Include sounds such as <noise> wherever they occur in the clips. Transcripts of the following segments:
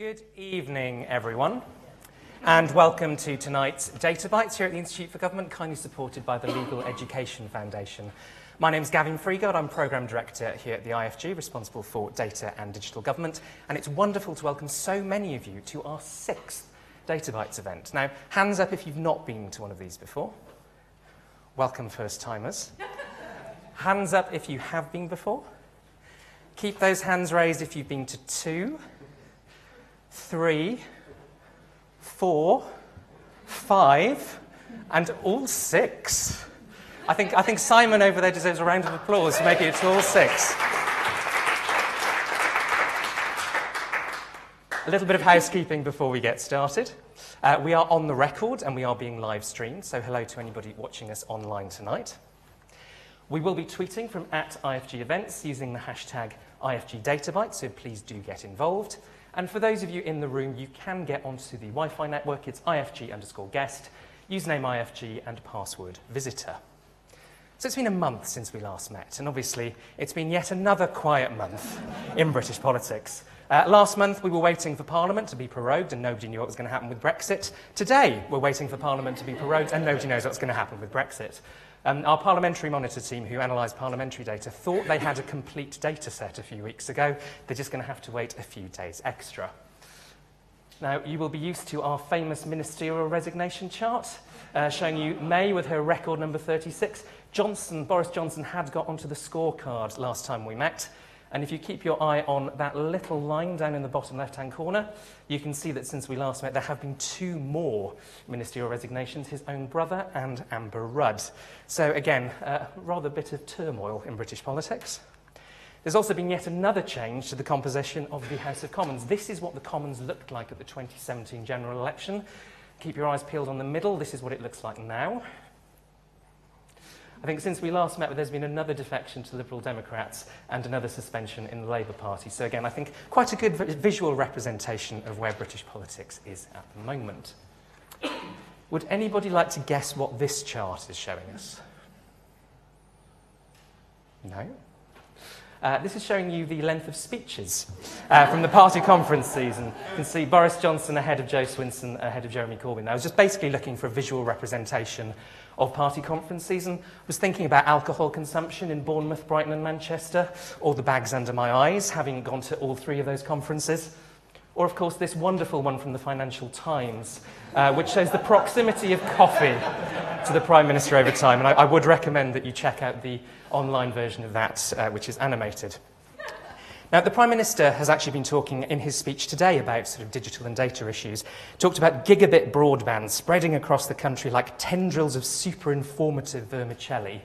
Good evening, everyone, and welcome to tonight's Data Bites here at the Institute for Government, kindly supported by the Legal Education Foundation. My name is Gavin Freeguard. I'm Programme Director here at the IFG, responsible for data and digital government, and it's wonderful to welcome so many of you to our sixth Data Bites event. Now, hands up if you've not been to one of these before. Welcome, first timers. hands up if you have been before. Keep those hands raised if you've been to two three, four, five, and all six. I think, I think Simon over there deserves a round of applause for making it to all six. A little bit of housekeeping before we get started. Uh, we are on the record and we are being live streamed, so hello to anybody watching us online tonight. We will be tweeting from at IFG events using the hashtag IFG Databyte, so please do get involved. And for those of you in the room, you can get onto the Wi-Fi network. It's ifg underscore guest, username ifg and password visitor. So it's been a month since we last met, and obviously it's been yet another quiet month in British politics. Uh, last month we were waiting for Parliament to be prorogued and nobody knew what was going to happen with Brexit. Today we're waiting for Parliament to be prorogued and nobody knows what's going to happen with Brexit. Um, our parliamentary monitor team who analysed parliamentary data thought they had a complete data set a few weeks ago. They're just going to have to wait a few days extra. Now, you will be used to our famous ministerial resignation chart, uh, showing you May with her record number 36. Johnson, Boris Johnson had got onto the scorecard last time we met. And if you keep your eye on that little line down in the bottom left-hand corner, you can see that since we last met, there have been two more ministerial resignations, his own brother and Amber Rudd. So again, uh, rather a bit of turmoil in British politics. There's also been yet another change to the composition of the House of Commons. This is what the Commons looked like at the 2017 general election. Keep your eyes peeled on the middle. This is what it looks like now. I think since we last met, there's been another defection to Liberal Democrats and another suspension in the Labour Party. So again, I think quite a good visual representation of where British politics is at the moment. Would anybody like to guess what this chart is showing us? No? Uh, this is showing you the length of speeches uh, from the party conference season. You can see Boris Johnson ahead of Jo Swinson, ahead of Jeremy Corbyn. I was just basically looking for a visual representation of party conference season. I was thinking about alcohol consumption in Bournemouth, Brighton and Manchester, or the bags under my eyes, having gone to all three of those conferences. Or, of course, this wonderful one from the Financial Times, uh, which shows the proximity of coffee to the Prime Minister over time. And I, I would recommend that you check out the online version of that, uh, which is animated. Now, the Prime Minister has actually been talking in his speech today about sort of digital and data issues, talked about gigabit broadband spreading across the country like tendrils of super informative vermicelli,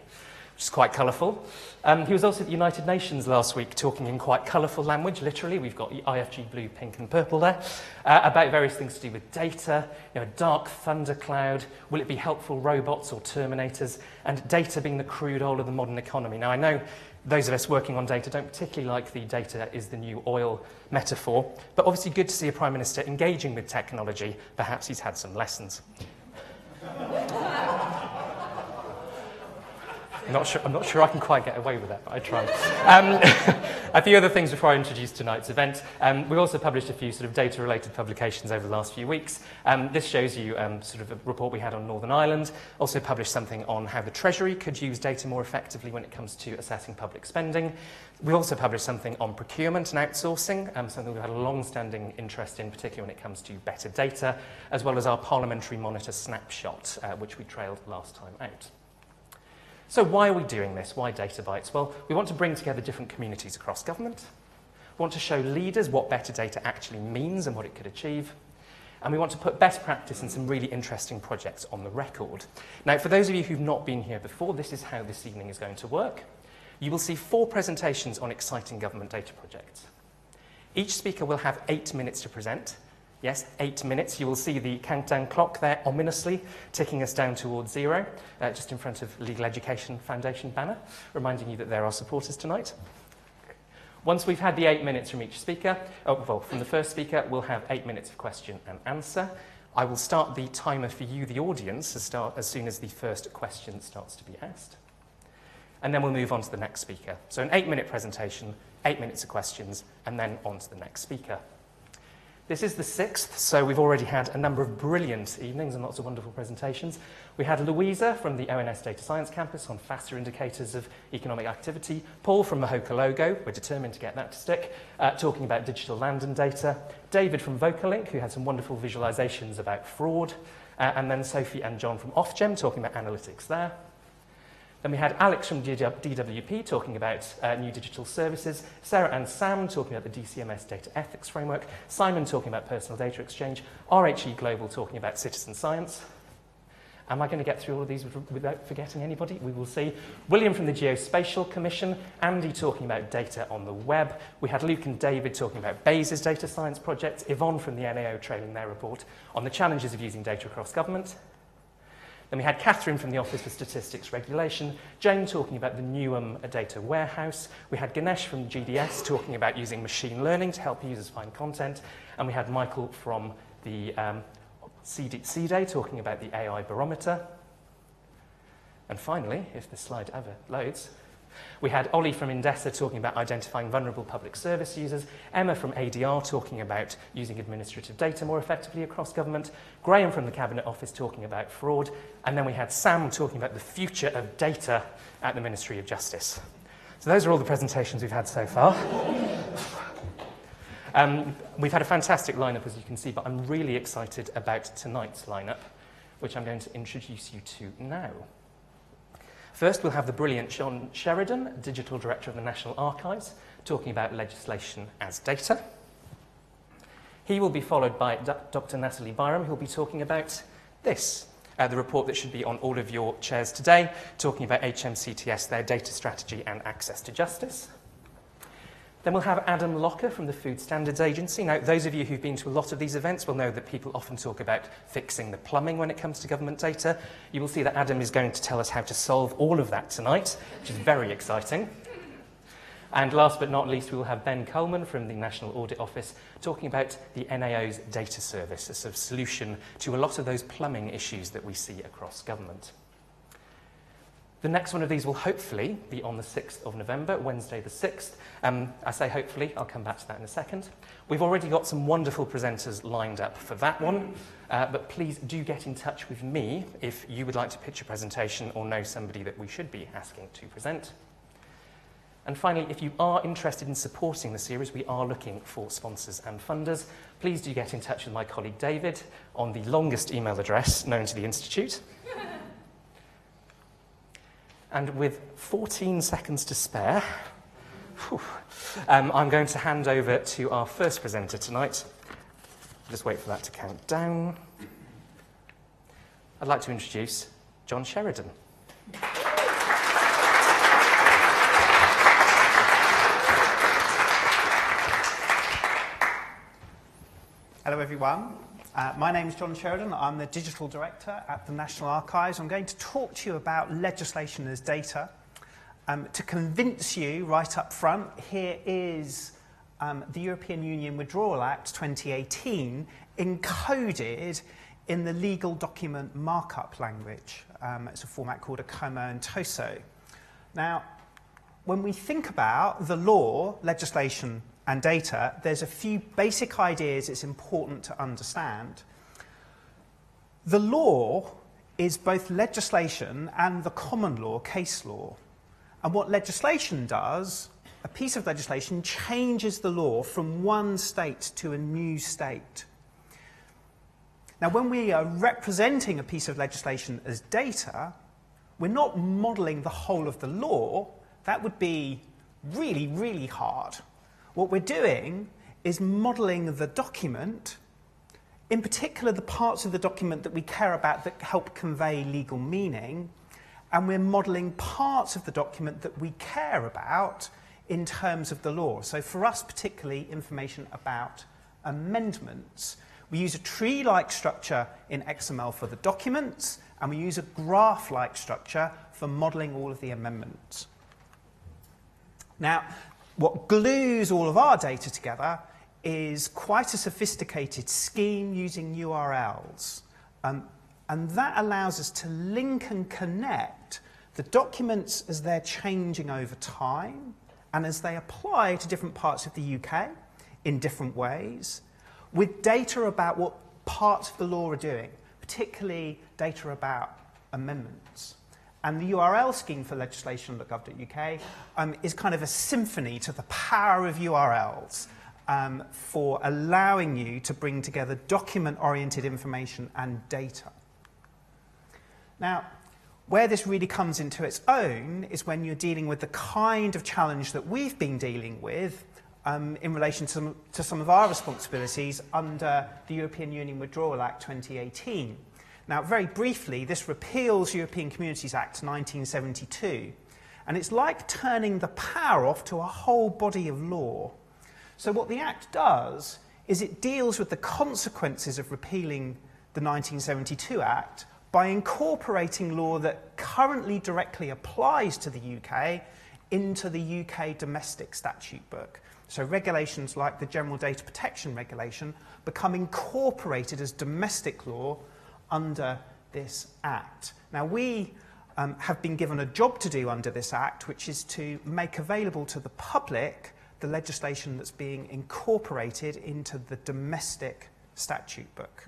which is quite colourful. Um, he was also at the United Nations last week talking in quite colourful language, literally. We've got IFG blue, pink and purple there, uh, about various things to do with data, you know, a dark thundercloud, will it be helpful robots or terminators, and data being the crude oil of the modern economy. Now, I know those of us working on data don't particularly like the data is the new oil metaphor, but obviously good to see a Prime Minister engaging with technology. Perhaps he's had some lessons. I'm not, sure, I'm not sure I can quite get away with that, but I tried. Um, <laughs> a few other things before I introduce tonight's event. Um, we also published a few sort of data-related publications over the last few weeks. Um, this shows you um, sort of a report we had on Northern Ireland. Also published something on how the Treasury could use data more effectively when it comes to assessing public spending. We also published something on procurement and outsourcing, um, something we've had a long-standing interest in, particularly when it comes to better data, as well as our parliamentary monitor snapshot, uh, which we trailed last time out. So why are we doing this? Why Data Bites? Well, we want to bring together different communities across government. We want to show leaders what better data actually means and what it could achieve. And we want to put best practice and some really interesting projects on the record. Now, for those of you who've not been here before, this is how this evening is going to work. You will see four presentations on exciting government data projects. Each speaker will have eight minutes to present, Yes, eight minutes. You will see the countdown clock there ominously ticking us down towards zero, uh, just in front of Legal Education Foundation banner, reminding you that there are supporters tonight. Once we've had the eight minutes from each speaker, oh, well, from the first speaker, we'll have eight minutes of question and answer. I will start the timer for you, the audience, start, as soon as the first question starts to be asked. And then we'll move on to the next speaker. So an eight-minute presentation, eight minutes of questions, and then on to the next speaker. This is the sixth, so we've already had a number of brilliant evenings and lots of wonderful presentations. We had Louisa from the ONS Data Science Campus on faster indicators of economic activity, Paul from Mahoka Logo, we're determined to get that to stick, uh, talking about digital land and data, David from Vocalink, who had some wonderful visualizations about fraud, uh, and then Sophie and John from Offgem talking about analytics there. Then we had Alex from DWP talking about uh, new digital services, Sarah and Sam talking about the DCMS data ethics framework, Simon talking about personal data exchange, RHE Global talking about citizen science. Am I going to get through all of these without forgetting anybody? We will see. William from the Geospatial Commission, Andy talking about data on the web. We had Luke and David talking about Bayes' data science project, Yvonne from the NAO trailing their report on the challenges of using data across government. Then we had Catherine from the Office for Statistics Regulation, Jane talking about the Newham data warehouse. We had Ganesh from GDS talking about using machine learning to help users find content. And we had Michael from the um, CDEI talking about the AI barometer. And finally, if the slide ever loads, we had Ollie from Indesa talking about identifying vulnerable public service users, Emma from ADR talking about using administrative data more effectively across government, Graham from the Cabinet Office talking about fraud, and then we had Sam talking about the future of data at the Ministry of Justice. So those are all the presentations we've had so far. <laughs> um, we've had a fantastic lineup, as you can see, but I'm really excited about tonight's lineup, which I'm going to introduce you to now. First, we'll have the brilliant Sean Sheridan, Digital Director of the National Archives, talking about legislation as data. He will be followed by Dr. Natalie Byrom, who'll be talking about this, uh, the report that should be on all of your chairs today, talking about HMCTS, their data strategy and access to justice. Then we'll have Adam Locker from the Food Standards Agency. Now, those of you who've been to a lot of these events will know that people often talk about fixing the plumbing when it comes to government data. You will see that Adam is going to tell us how to solve all of that tonight, which is very exciting. And last but not least, we will have Ben Coleman from the National Audit Office talking about the NAO's data service, a sort of solution to a lot of those plumbing issues that we see across government. The next one of these will hopefully be on the 6th of November, Wednesday the 6th. Um, I say hopefully, I'll come back to that in a second. We've already got some wonderful presenters lined up for that one, uh, but please do get in touch with me if you would like to pitch a presentation or know somebody that we should be asking to present. And finally, if you are interested in supporting the series, we are looking for sponsors and funders. Please do get in touch with my colleague David on the longest email address known to the Institute. <laughs> And with 14 seconds to spare, whew, um, I'm going to hand over to our first presenter tonight. Just wait for that to count down. I'd like to introduce John Sheridan. Hello, everyone. Uh, my name is John Sheridan. I'm the Digital Director at the National Archives. I'm going to talk to you about legislation as data. Um, to convince you right up front, here is um, the European Union Withdrawal Act 2018 encoded in the legal document markup language. Um, it's a format called Akoma Ntoso. Now, when we think about the law, legislation, and data, there's a few basic ideas it's important to understand. The law is both legislation and the common law, case law. And what legislation does, a piece of legislation changes the law from one state to a new state. Now, when we are representing a piece of legislation as data, we're not modeling the whole of the law. That would be really, really hard. What we're doing is modeling the document, in particular the parts of the document that we care about that help convey legal meaning, and we're modeling parts of the document that we care about in terms of the law. So for us, particularly information about amendments. We use a tree-like structure in XML for the documents, and we use a graph-like structure for modeling all of the amendments. Now, what glues all of our data together is quite a sophisticated scheme using URLs. Um, and that allows us to link and connect the documents as they're changing over time and as they apply to different parts of the UK in different ways with data about what parts of the law are doing, particularly data about amendments. And the URL scheme for legislation.gov.uk um, is kind of a symphony to the power of URLs um, for allowing you to bring together document-oriented information and data. Now, where this really comes into its own is when you're dealing with the kind of challenge that we've been dealing with um, in relation to to some of our responsibilities under the European Union Withdrawal Act 2018. Now, very briefly, this repeals European Communities Act 1972, and it's like turning the power off to a whole body of law. So, what the Act does is it deals with the consequences of repealing the 1972 Act by incorporating law that currently directly applies to the UK into the UK domestic statute book. So regulations like the General Data Protection Regulation become incorporated as domestic law under this Act. Now, we um, have been given a job to do under this Act, which is to make available to the public the legislation that's being incorporated into the domestic statute book.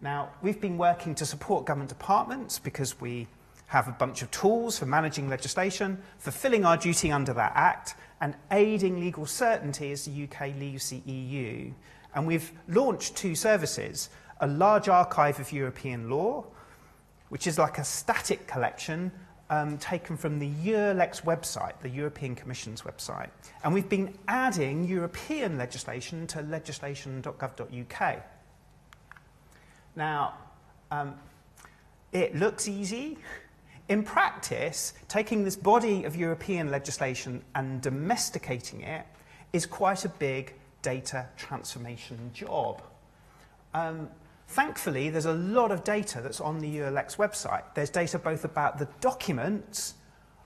Now, we've been working to support government departments because we have a bunch of tools for managing legislation, fulfilling our duty under that Act, and aiding legal certainty as the UK leaves the EU. And we've launched two services a large archive of European law, which is like a static collection um, taken from the EURLEX website, the European Commission's website. And we've been adding European legislation to legislation.gov.uk. Now, um, it looks easy. In practice, taking this body of European legislation and domesticating it is quite a big data transformation job. Um, thankfully, there's a lot of data that's on the EURLEX website. There's data both about the documents,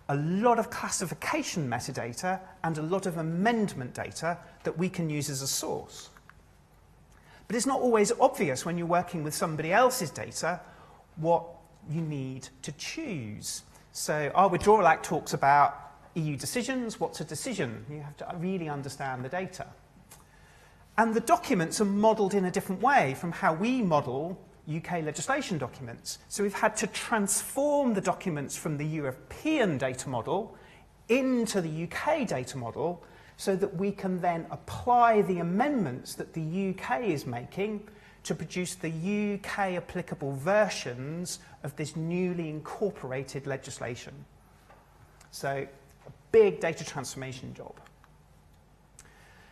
a lot of classification metadata, and a lot of amendment data that we can use as a source. But it's not always obvious when you're working with somebody else's data what you need to choose. So our Withdrawal Act talks about EU decisions. What's a decision? You have to really understand the data. And the documents are modelled in a different way from how we model UK legislation documents. So we've had to transform the documents from the European data model into the UK data model so that we can then apply the amendments that the UK is making to produce the UK applicable versions of this newly incorporated legislation. So, a big data transformation job.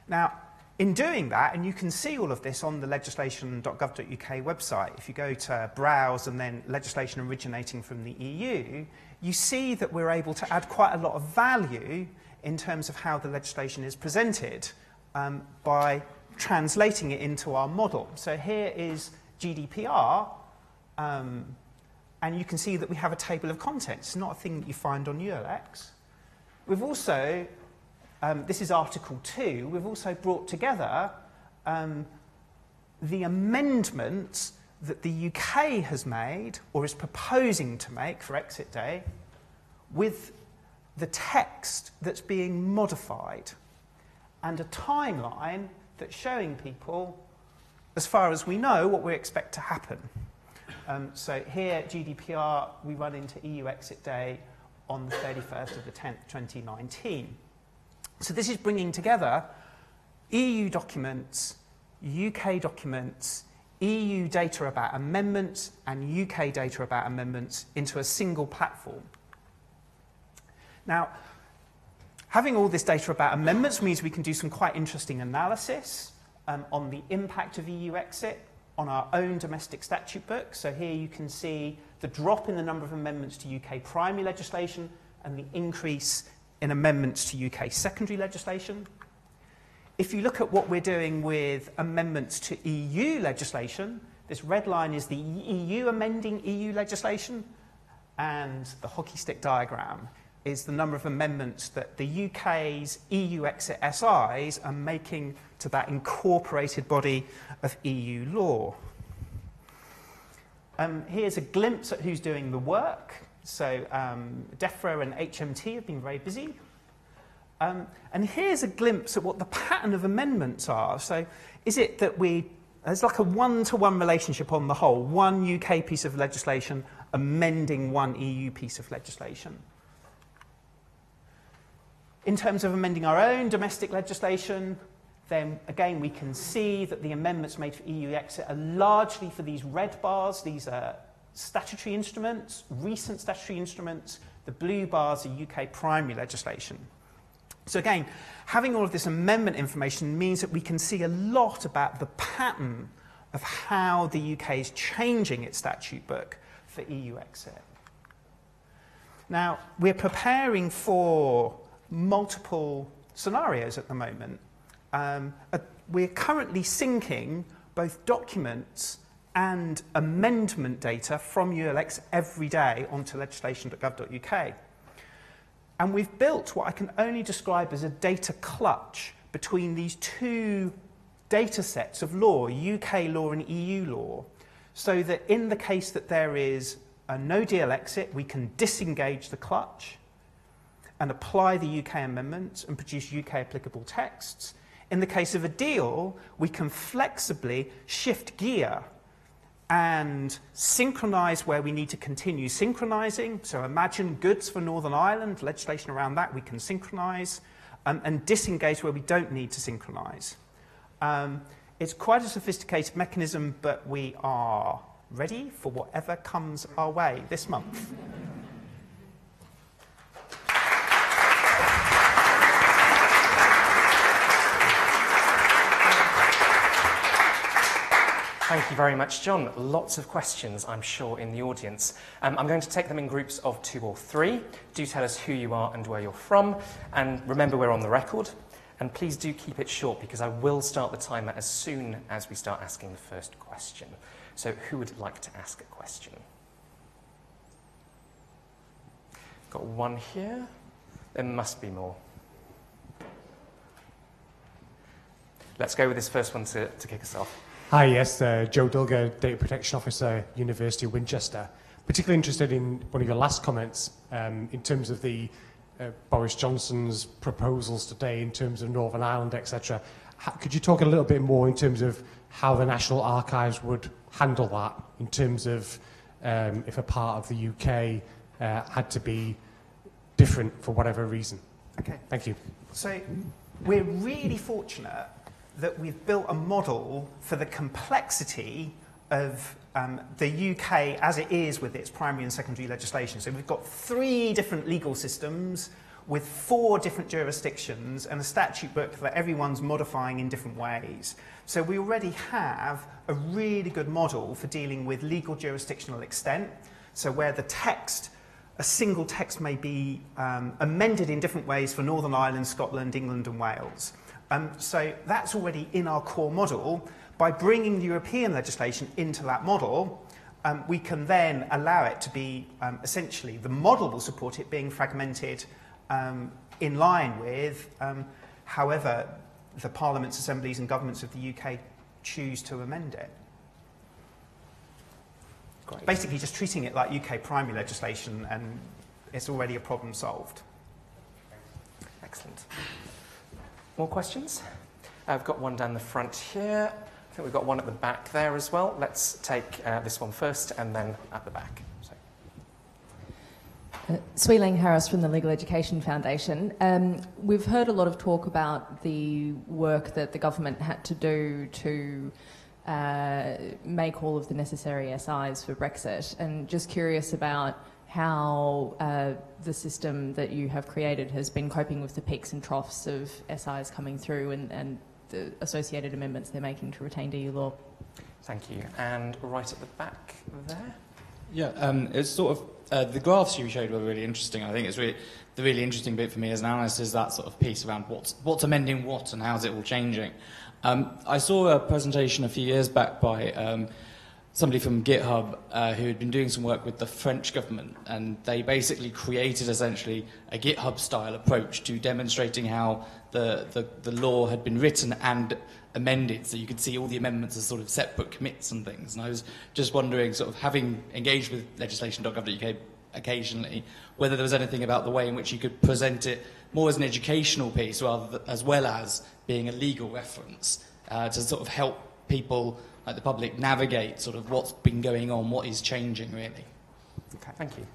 Now, in doing that, and you can see all of this on the legislation.gov.uk website, if you go to browse and then legislation originating from the EU, you see that we're able to add quite a lot of value in terms of how the legislation is presented um, by translating it into our model. So here is GDPR, um, and you can see that we have a table of contents. Not a thing that you find on EURLEX. We've also, um, this is Article 2, we've also brought together um, the amendments that the UK has made or is proposing to make for exit day with the text that's being modified and a timeline that's showing people, as far as we know, what we expect to happen. Um, so here, GDPR, we run into EU exit day on the 31st of the 10th, 2019. So this is bringing together EU documents, UK documents, EU data about amendments, and UK data about amendments into a single platform. Now, having all this data about amendments means we can do some quite interesting analysis um, on the impact of EU exit on our own domestic statute book. So here you can see the drop in the number of amendments to UK primary legislation and the increase in amendments to UK secondary legislation. If you look at what we're doing with amendments to EU legislation, this red line is the EU amending EU legislation, and the hockey stick diagram is the number of amendments that the UK's EU exit SIs are making to that incorporated body of EU law. Um, here's a glimpse at who's doing the work. So um, DEFRA and HMT have been very busy. Um, and here's a glimpse at what the pattern of amendments are. So is it that we, there's like a one-to-one relationship on the whole, one UK piece of legislation amending one EU piece of legislation? In terms of amending our own domestic legislation, then again we can see that the amendments made for EU exit are largely for these red bars. These are statutory instruments, recent statutory instruments. The blue bars are UK primary legislation. So again, having all of this amendment information means that we can see a lot about the pattern of how the UK is changing its statute book for EU exit. Now, we're preparing for multiple scenarios at the moment. Um, we're currently syncing both documents and amendment data from EURLEX every day onto legislation.gov.uk. And we've built what I can only describe as a data clutch between these two data sets of law, UK law and EU law, so that in the case that there is a no deal exit, we can disengage the clutch and apply the UK amendments and produce UK applicable texts. In the case of a deal, we can flexibly shift gear and synchronize where we need to continue synchronizing. So imagine goods for Northern Ireland, legislation around that we can synchronize, um, and disengage where we don't need to synchronize. Um, it's quite a sophisticated mechanism, but we are ready for whatever comes our way this month. Thank you very much, John. Lots of questions, I'm sure, in the audience. Um, I'm going to take them in groups of two or three. Do tell us who you are and where you're from. And remember, we're on the record. And please do keep it short because I will start the timer as soon as we start asking the first question. So, who would like to ask a question? Got one here. There must be more. Let's go with this first one to, to kick us off. Hi, yes, uh, Joe Dulger, Data Protection Officer, University of Winchester. Particularly interested in one of your last comments um, in terms of the uh, Boris Johnson's proposals today in terms of Northern Ireland, etc. Could you talk a little bit more in terms of how the National Archives would handle that in terms of um, if a part of the UK uh, had to be different for whatever reason? Okay. Thank you. So we're really fortunate that we've built a model for the complexity of um, the UK as it is with its primary and secondary legislation. So we've got three different legal systems with four different jurisdictions and a statute book that everyone's modifying in different ways. So we already have a really good model for dealing with legal jurisdictional extent. So where the text, a single text may be um, amended in different ways for Northern Ireland, Scotland, England and Wales. Um, so that's already in our core model. By bringing the European legislation into that model, um, we can then allow it to be um, essentially, the model will support it being fragmented um, in line with um, however the parliaments, assemblies and governments of the UK choose to amend it. Great. Basically just treating it like UK primary legislation and it's already a problem solved. Excellent. More questions? I've got one down the front here. I think we've got one at the back there as well. Let's take uh, this one first and then at the back. Uh, Swee Leng Harris from the Legal Education Foundation. Um, we've heard a lot of talk about the work that the government had to do to uh, make all of the necessary SIs for Brexit, and just curious about how uh, the system that you have created has been coping with the peaks and troughs of SIs coming through and, and the associated amendments they're making to retain EU law. Thank you. And right at the back there. Yeah, um, it's sort of uh, the graphs you showed were really interesting. I think it's really the really interesting bit for me as an analyst is that sort of piece around what's what's amending what and how's it all changing. Um, I saw a presentation a few years back by um, somebody from GitHub uh, who had been doing some work with the French government, and they basically created essentially a GitHub style approach to demonstrating how the, the, the law had been written and amended, so you could see all the amendments as sort of separate commits and things. And I was just wondering, sort of having engaged with legislation.gov.uk occasionally, whether there was anything about the way in which you could present it more as an educational piece rather th- as well as being a legal reference uh, to sort of help people like the public navigate sort of what's been going on, what is changing really. Okay. Thank you.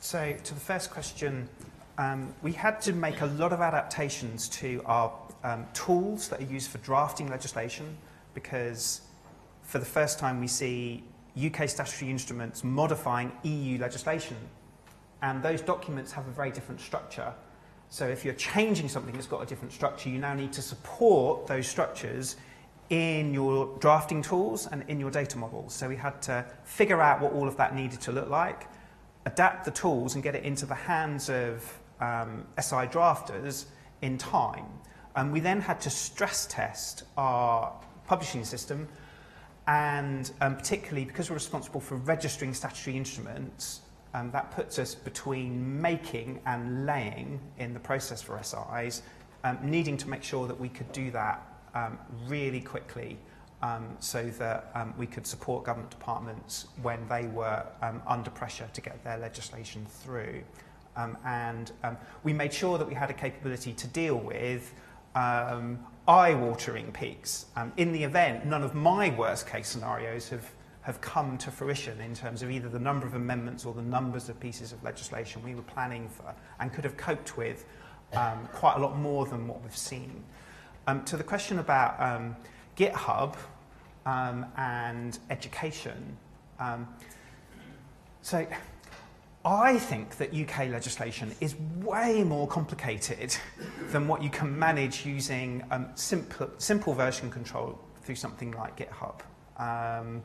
So, to the first question, um, we had to make a lot of adaptations to our um, tools that are used for drafting legislation because for the first time we see UK statutory instruments modifying EU legislation. And those documents have a very different structure. So, if you're changing something that's got a different structure, you now need to support those structures in your drafting tools and in your data models. So, we had to figure out what all of that needed to look like adapt the tools and get it into the hands of um, SI drafters in time. And we then had to stress test our publishing system, and um, particularly because we're responsible for registering statutory instruments, um, that puts us between making and laying in the process for SIs, um, needing to make sure that we could do that um, really quickly um, so that um, we could support government departments when they were um, under pressure to get their legislation through. Um, and um, we made sure that we had a capability to deal with um, eye-watering peaks. Um, in the event, none of my worst-case scenarios have, have come to fruition in terms of either the number of amendments or the numbers of pieces of legislation we were planning for and could have coped with um, quite a lot more than what we've seen. Um, to the question about um, GitHub um, and education. Um, so I think that UK legislation is way more complicated than what you can manage using um, simple, simple version control through something like GitHub. Um,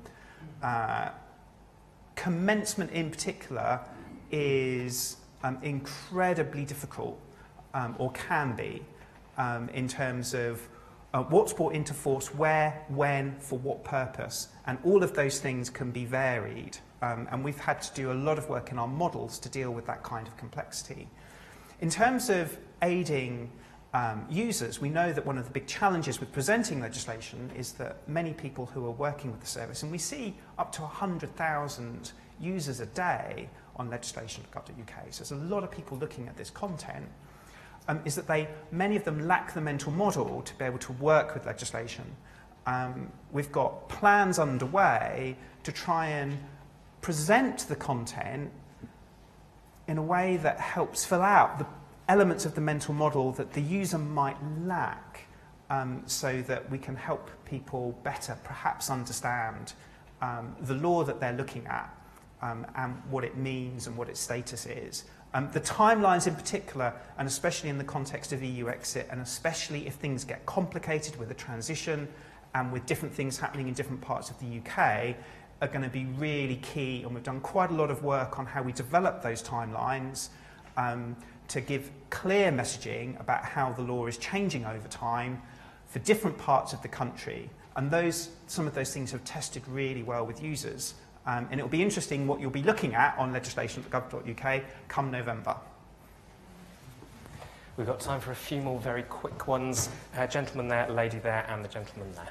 uh, commencement in particular is incredibly difficult or can be um, in terms of uh, what's brought into force, where, when, for what purpose. And all of those things can be varied. Um, and we've had to do a lot of work in our models to deal with that kind of complexity. In terms of aiding um, users, we know that one of the big challenges with presenting legislation is that many people who are working with the service, and we see up to 100,000 users a day on legislation.gov.uk, so there's a lot of people looking at this content, um, is that they, many of them lack the mental model to be able to work with legislation. Um, we've got plans underway to try and present the content in a way that helps fill out the elements of the mental model that the user might lack um, so that we can help people better perhaps understand um, the law that they're looking at um, and what it means and what its status is. Um, the timelines in particular, and especially in the context of EU exit, and especially if things get complicated with a transition and with different things happening in different parts of the UK, are going to be really key. And we've done quite a lot of work on how we develop those timelines um, to give clear messaging about how the law is changing over time for different parts of the country. And those, some of those things have tested really well with users. Um, and it'll be interesting what you'll be looking at on legislation.gov.uk come November. We've got time for a few more very quick ones. Uh, gentleman there, lady there, and the gentleman there.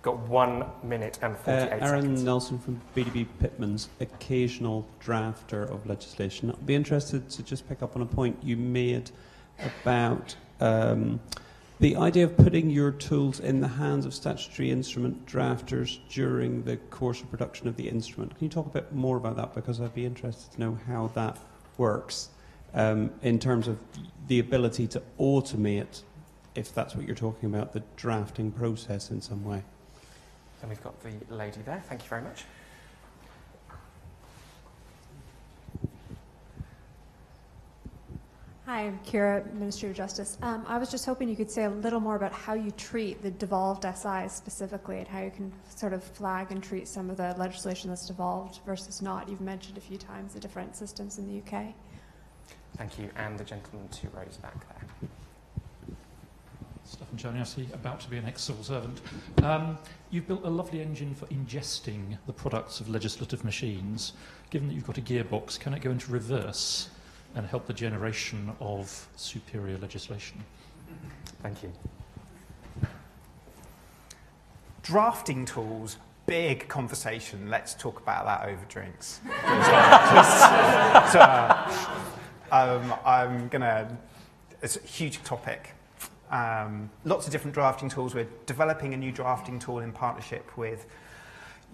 Got one minute and 48 Uh, Aaron seconds. Nelson from BDB Pitman's occasional drafter of legislation. I'd be interested to just pick up on a point you made about um, the idea of putting your tools in the hands of statutory instrument drafters during the course of production of the instrument. Can you talk a bit more about that? Because I'd be interested to know how that works um, in terms of the ability to automate, if that's what you're talking about, the drafting process in some way. And we've got the lady there. Thank you very much. Hi, I'm Kira, Ministry of Justice. Um, I was just hoping you could say a little more about how you treat the devolved SIs specifically and how you can sort of flag and treat some of the legislation that's devolved versus not. You've mentioned a few times the different systems in the UK. Thank you. And the gentleman two rows back there. Stefan Czerniawski, about to be an ex-civil servant. Um, you've built a lovely engine for ingesting the products of legislative machines. Given that you've got a gearbox, can it go into reverse and help the generation of superior legislation? Thank you. Drafting tools big conversation. Let's talk about that over drinks. <laughs> Just, uh, um, I'm going to, it's a huge topic. Um, lots of different drafting tools. We're developing a new drafting tool in partnership with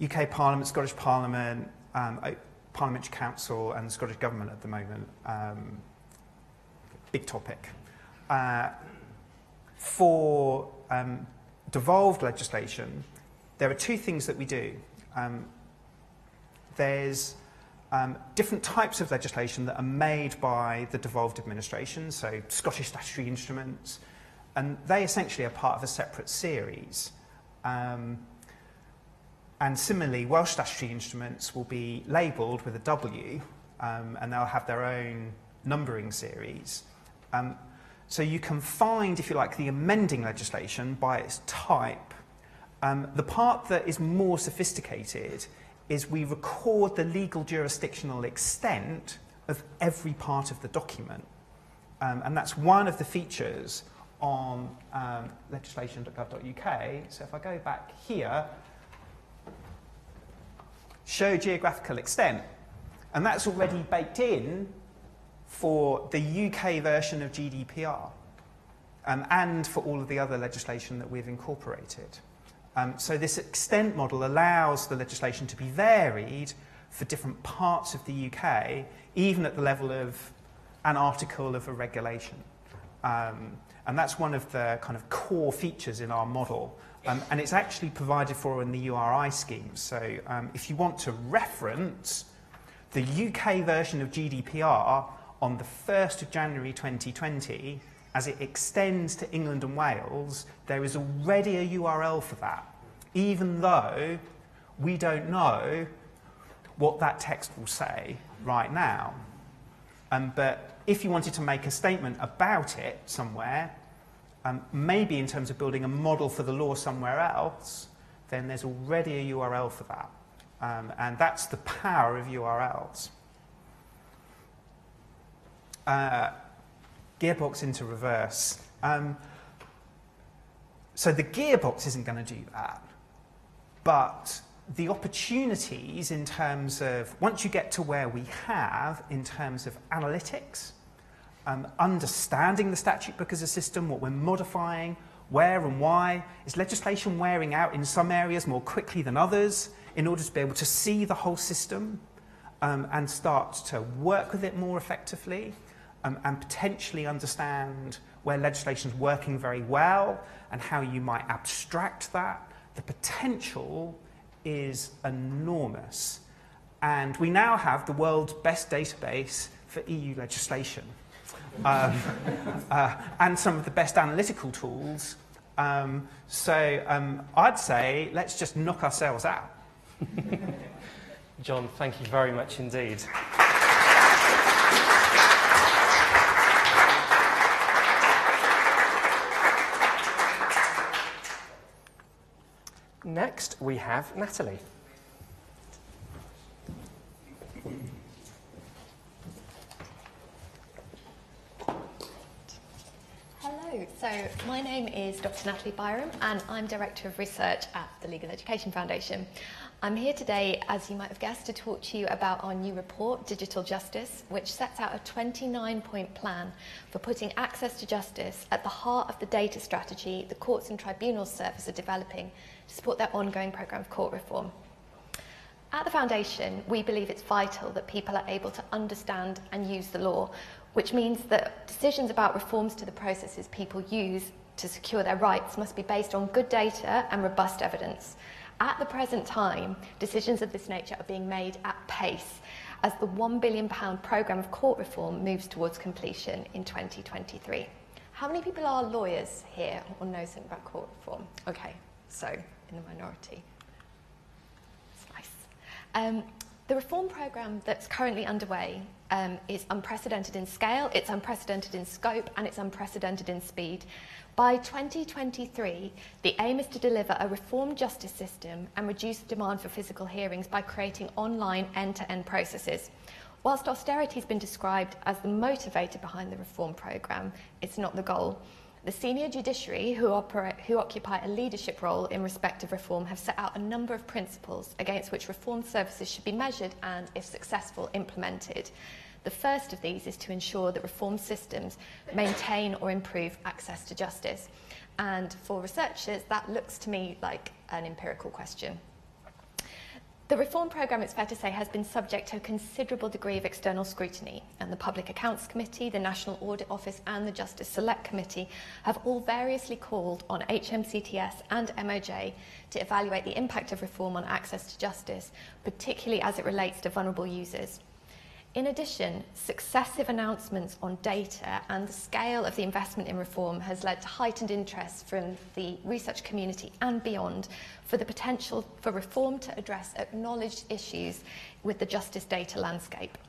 UK Parliament, Scottish Parliament, um, Parliamentary Council and the Scottish Government at the moment. Um, big topic. Uh, for um, devolved legislation, there are two things that we do. Um, there's um, different types of legislation that are made by the devolved administration, so Scottish statutory instruments, and they essentially are part of a separate series. Um, and similarly, Welsh statutory instruments will be labelled with a W, um, and they'll have their own numbering series. Um, so you can find, if you like, the amending legislation by its type. Um, the part that is more sophisticated is we record the legal jurisdictional extent of every part of the document. Um, and that's one of the features on um, legislation.gov.uk. So if I go back here, show geographical extent. And that's already baked in for the UK version of GDPR um, and for all of the other legislation that we've incorporated. Um, so this extent model allows the legislation to be varied for different parts of the UK, even at the level of an article of a regulation. Um, and that's one of the kind of core features in our model. Um, and it's actually provided for in the URI scheme. So um, if you want to reference the UK version of GDPR on the 1st of January 2020, as it extends to England and Wales, there is already a URL for that, even though we don't know what that text will say right now. Um, but if you wanted to make a statement about it somewhere, um, maybe in terms of building a model for the law somewhere else, then there's already a URL for that. Um, and that's the power of URLs. Uh, gearbox into reverse. Um, so the gearbox isn't going to do that. But the opportunities in terms of, once you get to where we have, in terms of analytics, um, understanding the statute book as a system, what we're modifying, where and why, is legislation wearing out in some areas more quickly than others in order to be able to see the whole system um, and start to work with it more effectively um, and potentially understand where legislation is working very well and how you might abstract that. The potential is enormous. And we now have the world's best database for EU legislation. Um, <laughs> uh, and some of the best analytical tools. Um, so um, I'd say let's just knock ourselves out. John, thank you very much indeed. Next, we have Natalie. So my name is Dr. Natalie Byrom and I'm Director of Research at the Legal Education Foundation. I'm here today, as you might have guessed, to talk to you about our new report, Digital Justice, which sets out a 29 point plan for putting access to justice at the heart of the data strategy the Courts and Tribunals Service are developing to support their ongoing programme of court reform. At the Foundation, we believe it's vital that people are able to understand and use the law, which means that decisions about reforms to the processes people use to secure their rights must be based on good data and robust evidence. At the present time, decisions of this nature are being made at pace as the £1 billion programme of court reform moves towards completion in 2023. How many people are lawyers here or know something about court reform? Okay, so in the minority. Nice. Um, the reform programme that's currently underway um, is unprecedented in scale, it's unprecedented in scope, and it's unprecedented in speed. By 2023, the aim is to deliver a reformed justice system and reduce the demand for physical hearings by creating online end-to-end processes. Whilst austerity has been described as the motivator behind the reform programme, it's not the goal. The senior judiciary, who, operate, who occupy a leadership role in respect of reform, have set out a number of principles against which reform services should be measured and, if successful, implemented. The first of these is to ensure that reform systems maintain or improve access to justice. And for researchers, that looks to me like an empirical question. The reform programme, it's fair to say, has been subject to a considerable degree of external scrutiny, and the Public Accounts Committee, the National Audit Office, and the Justice Select Committee have all variously called on HMCTS and MOJ to evaluate the impact of reform on access to justice, particularly as it relates to vulnerable users. In addition, successive announcements on data and the scale of the investment in reform has led to heightened interest from the research community and beyond for the potential for reform to address acknowledged issues with the justice data landscape.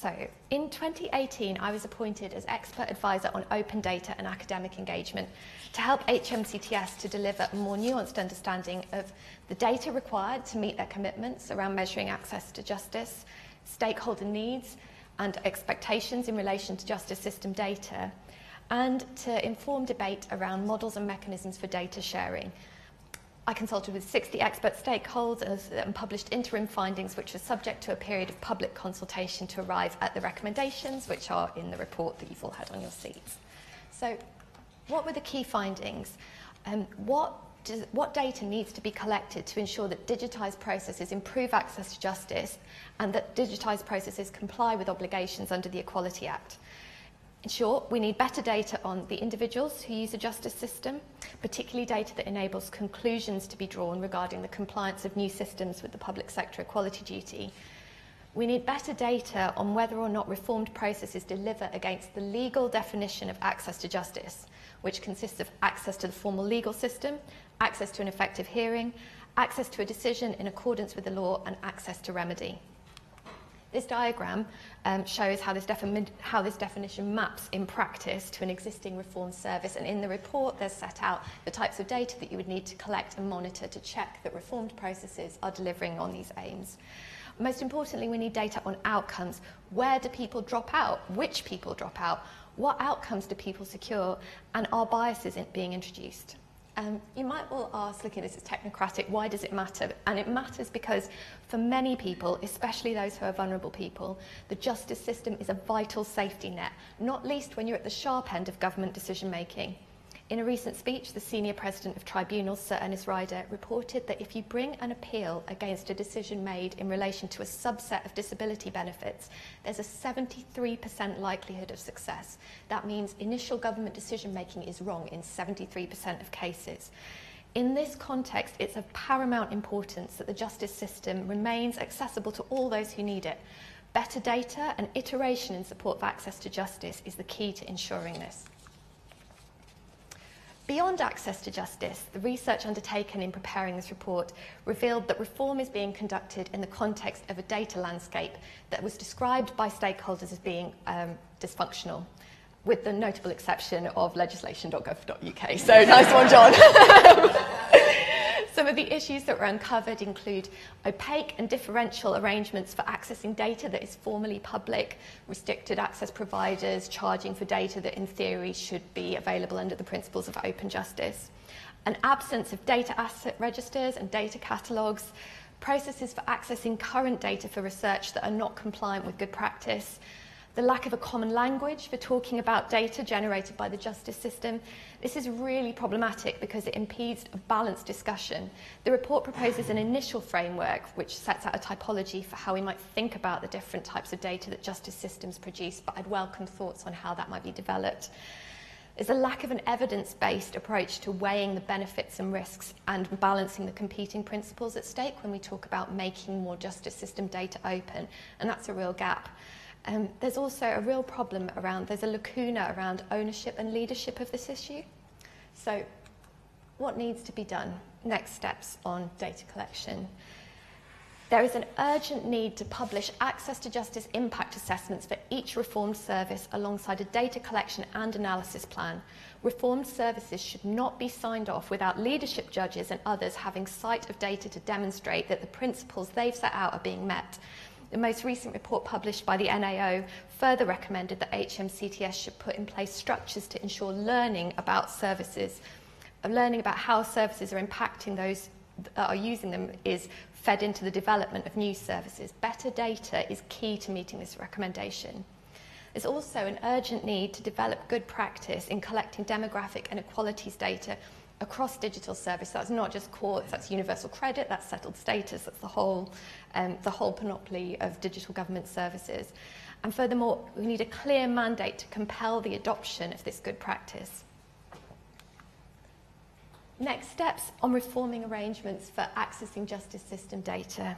So, in 2018, I was appointed as expert advisor on open data and academic engagement to help HMCTS to deliver a more nuanced understanding of the data required to meet their commitments around measuring access to justice, stakeholder needs, and expectations in relation to justice system data, and to inform debate around models and mechanisms for data sharing I consulted with 60 expert stakeholders and published interim findings which are subject to a period of public consultation to arrive at the recommendations which are in the report that you've all had on your seats. So what were the key findings? Um, what, does, what data needs to be collected to ensure that digitised processes improve access to justice and that digitised processes comply with obligations under the Equality Act? In short, we need better data on the individuals who use the justice system, particularly data that enables conclusions to be drawn regarding the compliance of new systems with the public sector equality duty. We need better data on whether or not reformed processes deliver against the legal definition of access to justice, which consists of access to the formal legal system, access to an effective hearing, access to a decision in accordance with the law, and access to remedy. This diagram um, shows how this, how this definition maps in practice to an existing reform service. And in the report, there's set out the types of data that you would need to collect and monitor to check that reformed processes are delivering on these aims. Most importantly, we need data on outcomes. Where do people drop out? Which people drop out? What outcomes do people secure? And are biases being introduced? Um, you might well ask, looking at this is technocratic, why does it matter? And it matters because for many people, especially those who are vulnerable people, the justice system is a vital safety net, not least when you're at the sharp end of government decision making. In a recent speech, the senior president of tribunals, Sir Ernest Ryder, reported that if you bring an appeal against a decision made in relation to a subset of disability benefits, there's a 73% likelihood of success. That means initial government decision making is wrong in 73% of cases. In this context, it's of paramount importance that the justice system remains accessible to all those who need it. Better data and iteration in support of access to justice is the key to ensuring this. Beyond access to justice, the research undertaken in preparing this report revealed that reform is being conducted in the context of a data landscape that was described by stakeholders as being um, dysfunctional, with the notable exception of legislation.gov.uk. So nice one, John. <laughs> Some of the issues that were uncovered include opaque and differential arrangements for accessing data that is formally public, restricted access providers charging for data that in theory should be available under the principles of open justice, an absence of data asset registers and data catalogues, processes for accessing current data for research that are not compliant with good practice, the lack of a common language for talking about data generated by the justice system. This is really problematic because it impedes a balanced discussion. The report proposes an initial framework which sets out a typology for how we might think about the different types of data that justice systems produce, but I'd welcome thoughts on how that might be developed. There's a lack of an evidence-based approach to weighing the benefits and risks and balancing the competing principles at stake when we talk about making more justice system data open, and that's a real gap. Um, there's also a real problem around, there's a lacuna around ownership and leadership of this issue. So what needs to be done? Next steps on data collection. There is an urgent need to publish access to justice impact assessments for each reformed service alongside a data collection and analysis plan. Reformed services should not be signed off without leadership judges and others having sight of data to demonstrate that the principles they've set out are being met The most recent report published by the NAO further recommended that HMCTS should put in place structures to ensure learning about services, uh, learning about how services are impacting those that are using them is fed into the development of new services. Better data is key to meeting this recommendation. There's also an urgent need to develop good practice in collecting demographic and equalities data across digital service. That's not just courts, that's universal credit, that's settled status, that's the whole, um, the whole panoply of digital government services. And furthermore, we need a clear mandate to compel the adoption of this good practice. Next steps on reforming arrangements for accessing justice system data.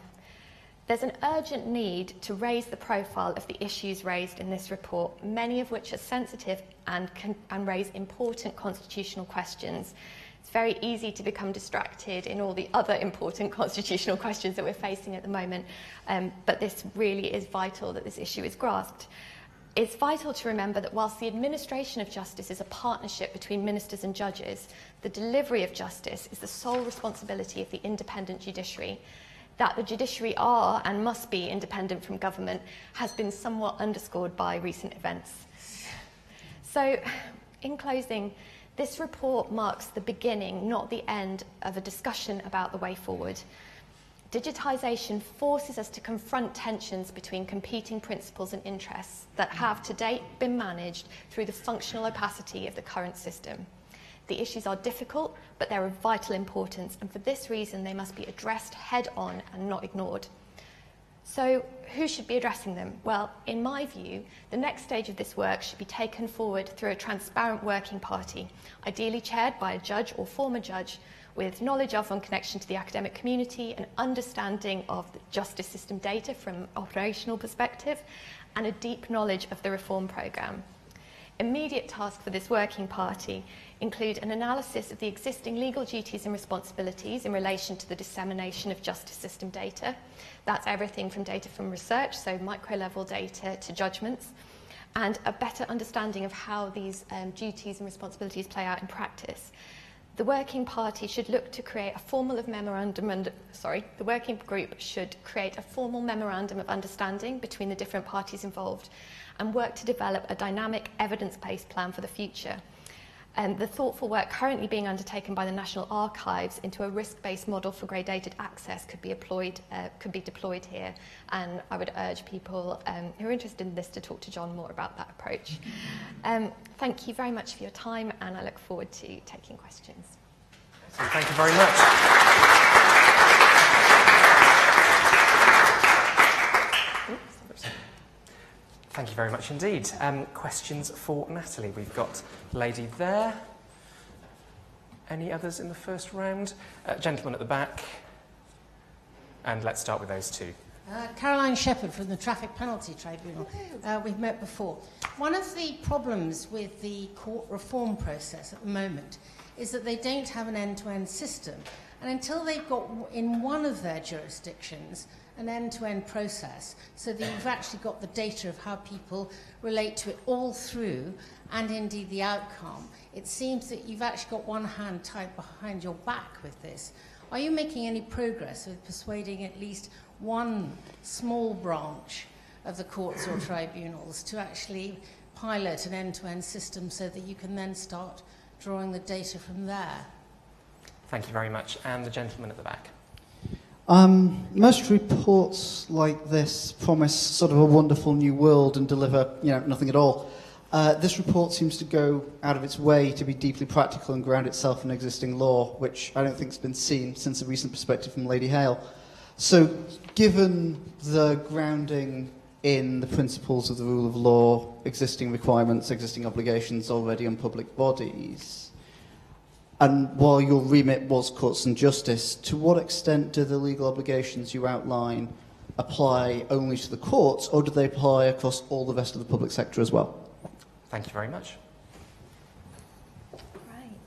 There's an urgent need to raise the profile of the issues raised in this report, many of which are sensitive and, and raise important constitutional questions. It's very easy to become distracted in all the other important <laughs> constitutional questions that we're facing at the moment, um, but this really is vital that this issue is grasped. It's vital to remember that whilst the administration of justice is a partnership between ministers and judges, the delivery of justice is the sole responsibility of the independent judiciary that the judiciary are and must be independent from government has been somewhat underscored by recent events. So, in closing, this report marks the beginning, not the end, of a discussion about the way forward. Digitisation forces us to confront tensions between competing principles and interests that have to date been managed through the functional opacity of the current system. The issues are difficult, but they're of vital importance, and for this reason, they must be addressed head on and not ignored. So, who should be addressing them? Well, in my view, the next stage of this work should be taken forward through a transparent working party, ideally chaired by a judge or former judge with knowledge of and connection to the academic community, an understanding of the justice system data from operational perspective, and a deep knowledge of the reform programme. Immediate task for this working party include an analysis of the existing legal duties and responsibilities in relation to the dissemination of justice system data. That's everything from data from research, so micro level data, to judgments, and a better understanding of how these um, duties and responsibilities play out in practice. The working party should look to create a formal of memorandum and sorry, the working group should create a formal memorandum of understanding between the different parties involved and work to develop a dynamic evidence-based plan for the future. Um, the thoughtful work currently being undertaken by the National Archives into a risk-based model for gradated access could be, employed, uh, could be deployed here. And I would urge people um, who are interested in this to talk to John more about that approach. Um, thank you very much for your time, and I look forward to taking questions. Thank you very much. Thank you very much indeed. Um, questions for Natalie? We've got lady there. Any others in the first round? Uh, gentleman at the back. And let's start with those two. Uh, Caroline Sheppard from the Traffic Penalty Tribunal. Uh, we've met before. One of the problems with the court reform process at the moment is that they don't have an end to end system. And until they've got in one of their jurisdictions an end to end process so that you've actually got the data of how people relate to it all through and indeed the outcome. It seems that you've actually got one hand tied behind your back with this. Are you making any progress with persuading at least one small branch of the courts or <coughs> tribunals to actually pilot an end to end system so that you can then start drawing the data from there? Thank you very much. And the gentleman at the back. Um, most reports like this promise sort of a wonderful new world and deliver, you know, nothing at all. Uh, this report seems to go out of its way to be deeply practical and ground itself in existing law, which I don't think has been seen since a recent perspective from Lady Hale. So, given the grounding in the principles of the rule of law, existing requirements, existing obligations already on public bodies, and while your remit was courts and justice, to what extent do the legal obligations you outline apply only to the courts, or do they apply across all the rest of the public sector as well? Thank you very much. Right.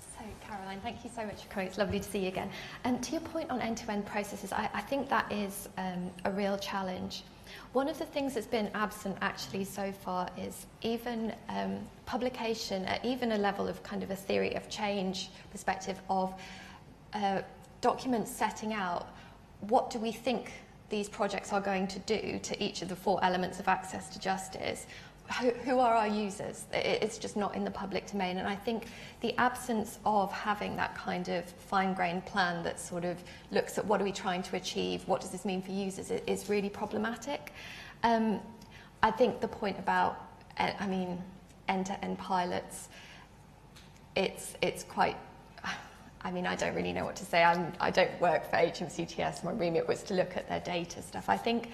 So, Caroline, thank you so much for coming. It's lovely to see you again. And to your point on end-to-end processes, I, I think that is um, a real challenge. One of the things that's been absent actually so far is even um, publication at even a level of kind of a theory of change perspective of uh, documents setting out what do we think these projects are going to do to each of the four elements of access to justice, who, are our users? It's just not in the public domain. And I think the absence of having that kind of fine-grained plan that sort of looks at what are we trying to achieve, what does this mean for users, is really problematic. Um, I think the point about, uh, I mean, end-to-end pilots, it's, it's quite <sighs> I mean, I don't really know what to say. I'm, I don't work for HMCTS. My remit was to look at their data stuff. I think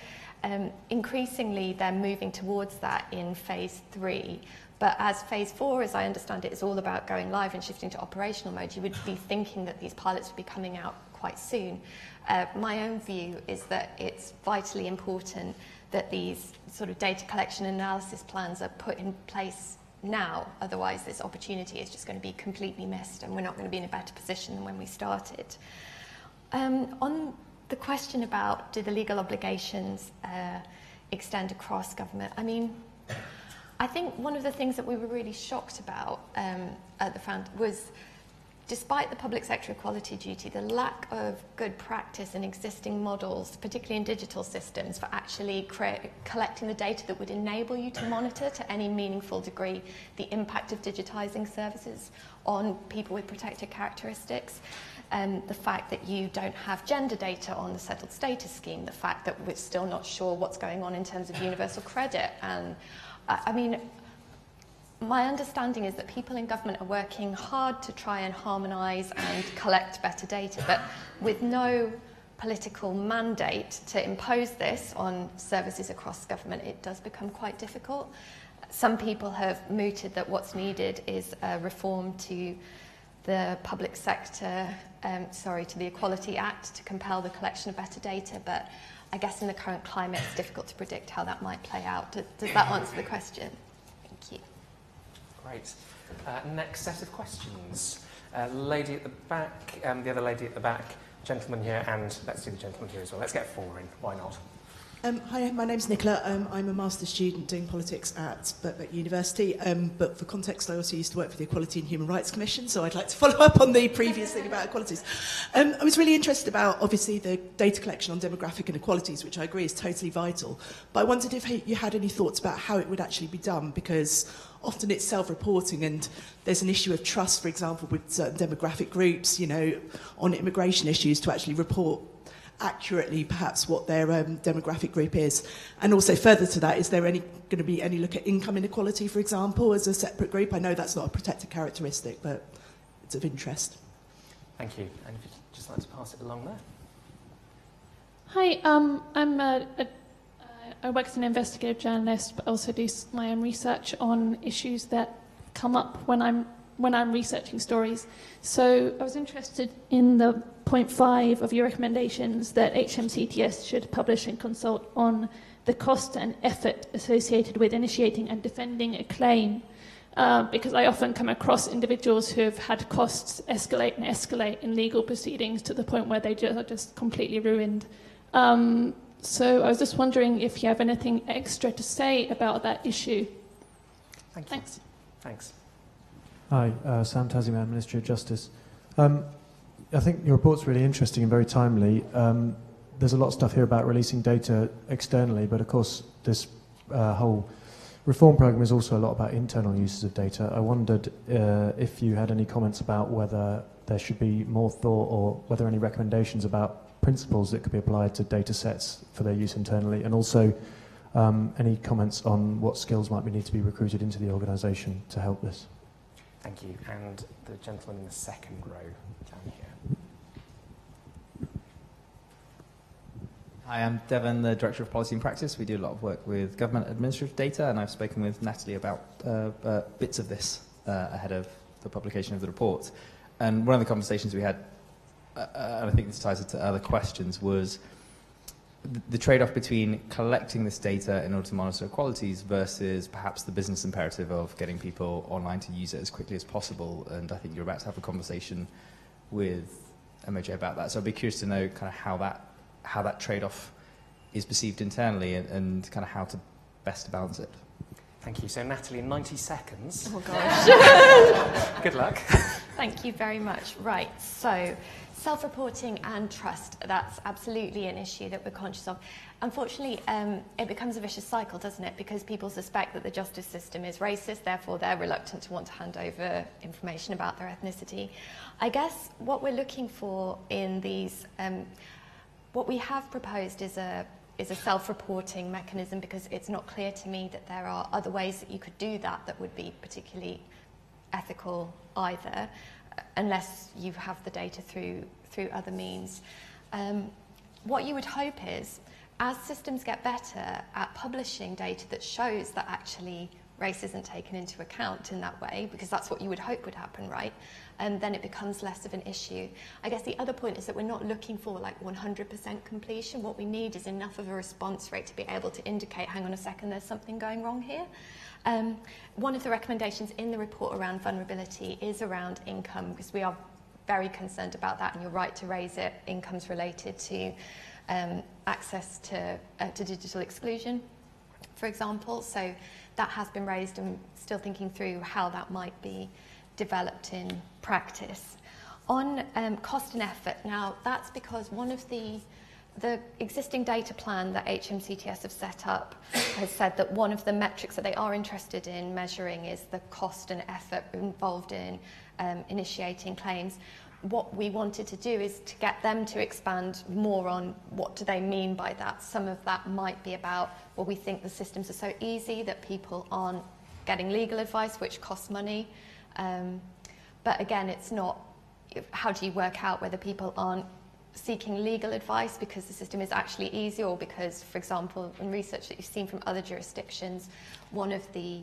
um, increasingly they're moving towards that in phase three. But as phase four, as I understand it, is all about going live and shifting to operational mode, you would be thinking that these pilots would be coming out quite soon. Uh, my own view is that it's vitally important that these sort of data collection analysis plans are put in place now. Otherwise, this opportunity is just going to be completely missed and we're not going to be in a better position than when we started. Um, on the question about do the legal obligations uh, extend across government, I mean, I think one of the things that we were really shocked about um, at the front was despite the public sector equality duty, the lack of good practice and existing models, particularly in digital systems, for actually collecting the data that would enable you to monitor to any meaningful degree the impact of digitizing services on people with protected characteristics. Um, the fact that you don't have gender data on the settled status scheme, the fact that we're still not sure what's going on in terms of universal credit. And I, mean, my understanding is that people in government are working hard to try and harmonise and collect better data, but with no political mandate to impose this on services across government, it does become quite difficult. Some people have mooted that what's needed is a reform to the public sector, um, sorry, to the Equality Act to compel the collection of better data, but I guess in the current climate it's difficult to predict how that might play out. Does, does that answer the question? Thank you. Great. Uh, next set of questions. Uh, lady at the back, um, the other lady at the back, gentleman here, and let's do the gentleman here as well. Let's get four in. Why not? Um, hi, my name's Nicola. Um, I'm a master's student doing politics at Birkbeck University, um, but for context, I also used to work for the Equality and Human Rights Commission, so I'd like to <laughs> follow up on the previous thing about equalities. Um, I was really interested about, obviously, the data collection on demographic inequalities, which I agree is totally vital, but I wondered if you had any thoughts about how it would actually be done, because often it's self-reporting and there's an issue of trust, for example, with certain demographic groups, you know, on immigration issues to actually report accurately perhaps what their um, demographic group is. And also further to that, is there any going to be any look at income inequality, for example, as a separate group? I know that's not a protected characteristic, but it's of interest. Thank you. And if you'd just like to pass it along there. Hi, um, I'm a, a I work as an investigative journalist, but also do my own research on issues that come up when I'm when I'm researching stories. So I was interested in the point five of your recommendations that HMCTS should publish and consult on the cost and effort associated with initiating and defending a claim. Uh, because I often come across individuals who have had costs escalate and escalate in legal proceedings to the point where they just, are just completely ruined. Um, so I was just wondering if you have anything extra to say about that issue. Thank you. Thanks. Thanks. Hi, uh, Sam Taziman, Ministry of Justice. Um, I think your report's really interesting and very timely. Um, there's a lot of stuff here about releasing data externally, but of course, this uh, whole reform program is also a lot about internal uses of data. I wondered uh, if you had any comments about whether there should be more thought or whether any recommendations about principles that could be applied to data sets for their use internally, and also um, any comments on what skills might need to be recruited into the organisation to help this. Thank you. And the gentleman in the second row down here. Hi, I'm Devon, the Director of Policy and Practice. We do a lot of work with government administrative data, and I've spoken with Natalie about uh, uh, bits of this uh, ahead of the publication of the report. And one of the conversations we had uh, and I think this ties into other questions, was the trade-off between collecting this data in order to monitor qualities versus perhaps the business imperative of getting people online to use it as quickly as possible. And I think you're about to have a conversation with MOJ about that. So I'd be curious to know kind of how that how that trade-off is perceived internally and, and kind of how to best balance it. Thank you. So Natalie, in 90 seconds. Oh gosh. <laughs> Good luck. Thank you very much. Right, so self-reporting and trust, that's absolutely an issue that we're conscious of. Unfortunately, um, it becomes a vicious cycle, doesn't it? Because people suspect that the justice system is racist, therefore they're reluctant to want to hand over information about their ethnicity. I guess what we're looking for in these, um, what we have proposed is a is a self-reporting mechanism because it's not clear to me that there are other ways that you could do that that would be particularly ethical either, unless you have the data through, through other means. Um, what you would hope is, as systems get better at publishing data that shows that actually race isn't taken into account in that way, because that's what you would hope would happen, right? And then it becomes less of an issue. I guess the other point is that we're not looking for like 100% completion. What we need is enough of a response rate to be able to indicate, hang on a second, there's something going wrong here. Um, one of the recommendations in the report around vulnerability is around income, because we are very concerned about that, and you're right to raise it. Income's related to um, access to, uh, to digital exclusion, for example. So that has been raised and still thinking through how that might be developed in practice. On um, cost and effort, now that's because one of the the existing data plan that HMCTS have set up has said that one of the metrics that they are interested in measuring is the cost and effort involved in um, initiating claims. What we wanted to do is to get them to expand more on what do they mean by that. Some of that might be about, well, we think the systems are so easy that people aren't getting legal advice, which costs money. Um, but again, it's not, how do you work out whether people aren't seeking legal advice because the system is actually easy or because, for example, in research that you've seen from other jurisdictions, one of the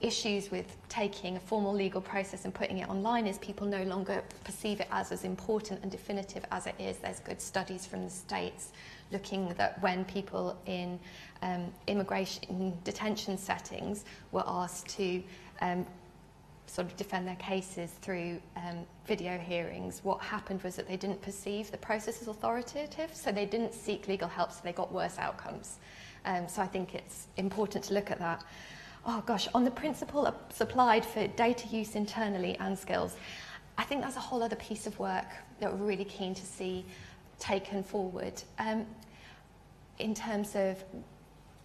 issues with taking a formal legal process and putting it online is people no longer perceive it as as important and definitive as it is. There's good studies from the States looking that when people in um, immigration detention settings were asked to um, sort of defend their cases through um, video hearings, what happened was that they didn't perceive the process as authoritative, so they didn't seek legal help, so they got worse outcomes. Um, so I think it's important to look at that. Oh gosh, on the principle supplied for data use internally and skills, I think that's a whole other piece of work that we're really keen to see taken forward. Um, in terms of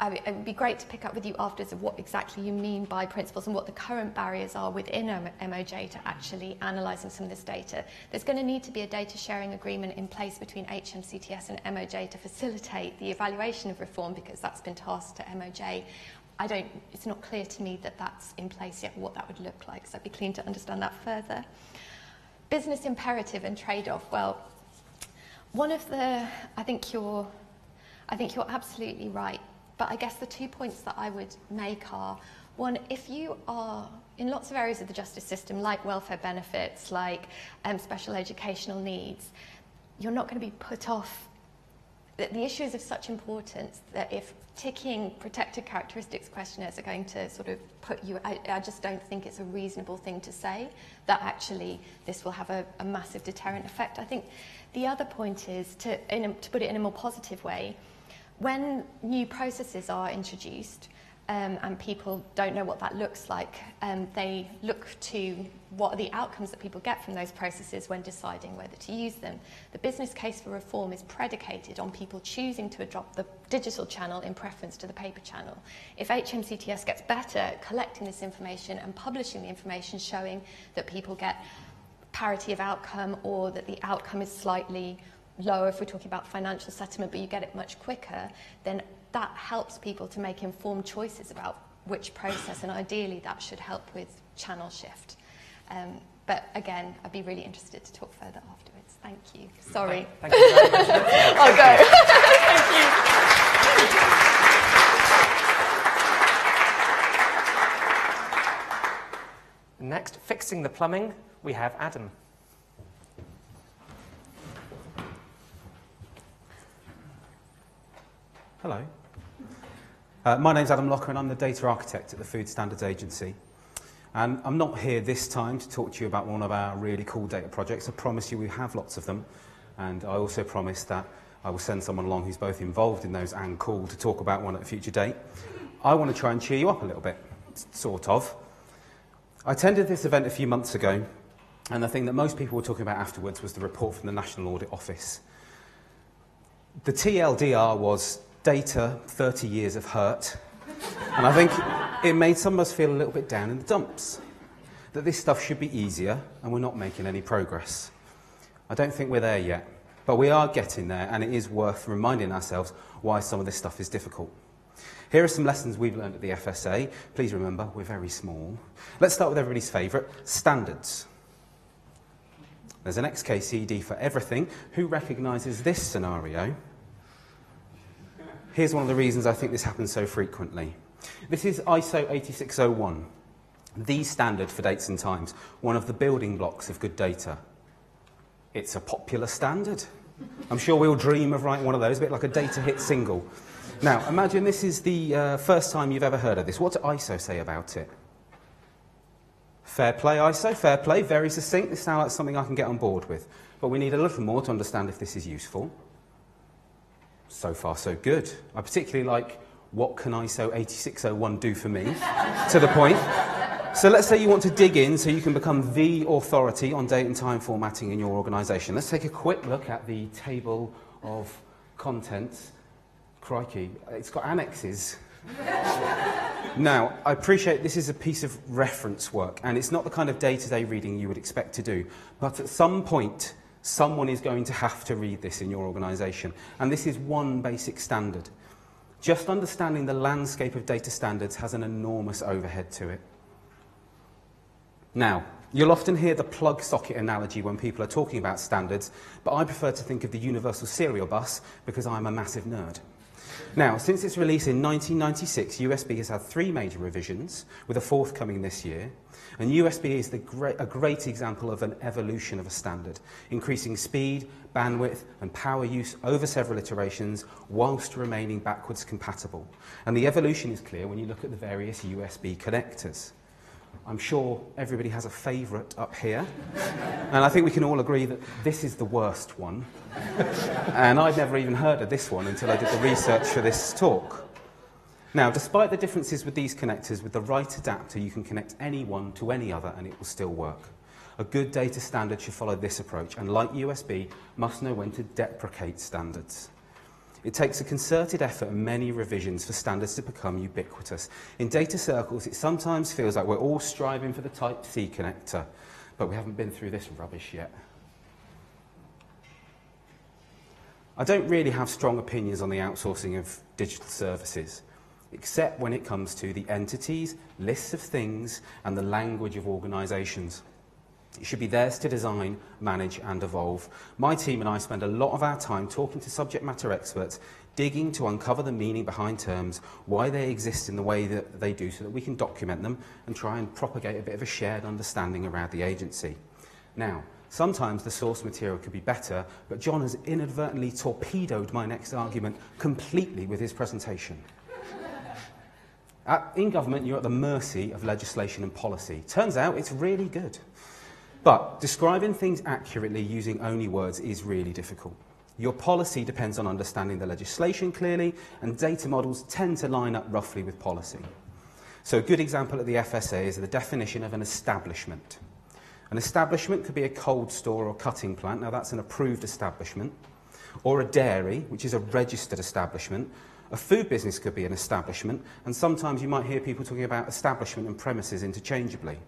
I mean, it would be great to pick up with you afterwards of what exactly you mean by principles and what the current barriers are within MOJ to actually analysing some of this data. There's going to need to be a data sharing agreement in place between HMCTS and MOJ to facilitate the evaluation of reform because that's been tasked to MOJ. I don't, it's not clear to me that that's in place yet, what that would look like, so I'd be keen to understand that further. Business imperative and trade-off. Well, one of the, I think you're, I think you're absolutely right but I guess the two points that I would make are one, if you are in lots of areas of the justice system, like welfare benefits, like um, special educational needs, you're not going to be put off. The, the issue is of such importance that if ticking protected characteristics questionnaires are going to sort of put you, I, I just don't think it's a reasonable thing to say that actually this will have a, a massive deterrent effect. I think the other point is to, in a, to put it in a more positive way when new processes are introduced um, and people don't know what that looks like, um, they look to what are the outcomes that people get from those processes when deciding whether to use them. The business case for reform is predicated on people choosing to adopt the digital channel in preference to the paper channel. If HMCTS gets better at collecting this information and publishing the information showing that people get parity of outcome or that the outcome is slightly lower if we're talking about financial settlement, but you get it much quicker, then that helps people to make informed choices about which process, and ideally that should help with channel shift. Um, but again, I'd be really interested to talk further afterwards. Thank you. Sorry. Thank, you very much. <laughs> I'll go. Thank you. Next, fixing the plumbing, we have Adam. Hello. Uh, my name's Adam Locker and I'm the data architect at the Food Standards Agency. And I'm not here this time to talk to you about one of our really cool data projects. I promise you we have lots of them. And I also promise that I will send someone along who's both involved in those and cool to talk about one at a future date. I want to try and cheer you up a little bit, sort of. I attended this event a few months ago And the thing that most people were talking about afterwards was the report from the National Audit Office. The TLDR was data, 30 years of hurt. And I think it made some of us feel a little bit down in the dumps. That this stuff should be easier and we're not making any progress. I don't think we're there yet, but we are getting there and it is worth reminding ourselves why some of this stuff is difficult. Here are some lessons we've learned at the FSA. Please remember, we're very small. Let's start with everybody's favourite, standards. There's an XKCD for everything. Who recognises this scenario? Here's one of the reasons I think this happens so frequently. This is ISO 8601, the standard for dates and times, one of the building blocks of good data. It's a popular standard. I'm sure we all dream of writing one of those, a bit like a data hit single. Now, imagine this is the uh, first time you've ever heard of this. What does ISO say about it? Fair play, ISO, fair play, very succinct. This sounds like something I can get on board with. But we need a little more to understand if this is useful. So far, so good. I particularly like what can ISO 8601 do for me, to the point. So let's say you want to dig in so you can become the authority on date and time formatting in your organisation. Let's take a quick look at the table of contents. Crikey, it's got annexes. now, I appreciate this is a piece of reference work, and it's not the kind of day-to-day reading you would expect to do. But at some point, someone is going to have to read this in your organisation. And this is one basic standard. Just understanding the landscape of data standards has an enormous overhead to it. Now, you'll often hear the plug socket analogy when people are talking about standards, but I prefer to think of the universal serial bus because I'm a massive nerd. Now, since its release in 1996, USB has had three major revisions, with a fourth coming this year. And USB is great, a great example of an evolution of a standard, increasing speed, bandwidth, and power use over several iterations whilst remaining backwards compatible. And the evolution is clear when you look at the various USB connectors. I'm sure everybody has a favourite up here. and I think we can all agree that this is the worst one. and I'd never even heard of this one until I did the research for this talk. Now, despite the differences with these connectors, with the right adapter, you can connect any one to any other and it will still work. A good data standard should follow this approach, and like USB, must know when to deprecate standards. It takes a concerted effort and many revisions for standards to become ubiquitous. In data circles, it sometimes feels like we're all striving for the Type-C connector, but we haven't been through this rubbish yet. I don't really have strong opinions on the outsourcing of digital services, except when it comes to the entities, lists of things, and the language of organisations. It should be theirs to design, manage and evolve. My team and I spend a lot of our time talking to subject matter experts, digging to uncover the meaning behind terms, why they exist in the way that they do so that we can document them and try and propagate a bit of a shared understanding around the agency. Now, sometimes the source material could be better, but John has inadvertently torpedoed my next argument completely with his presentation. At, in government, you're at the mercy of legislation and policy. Turns out it's really good. But describing things accurately using only words is really difficult. Your policy depends on understanding the legislation clearly, and data models tend to line up roughly with policy. So a good example at the FSA is the definition of an establishment. An establishment could be a cold store or cutting plant, now that's an approved establishment, or a dairy, which is a registered establishment. A food business could be an establishment, and sometimes you might hear people talking about establishment and premises interchangeably.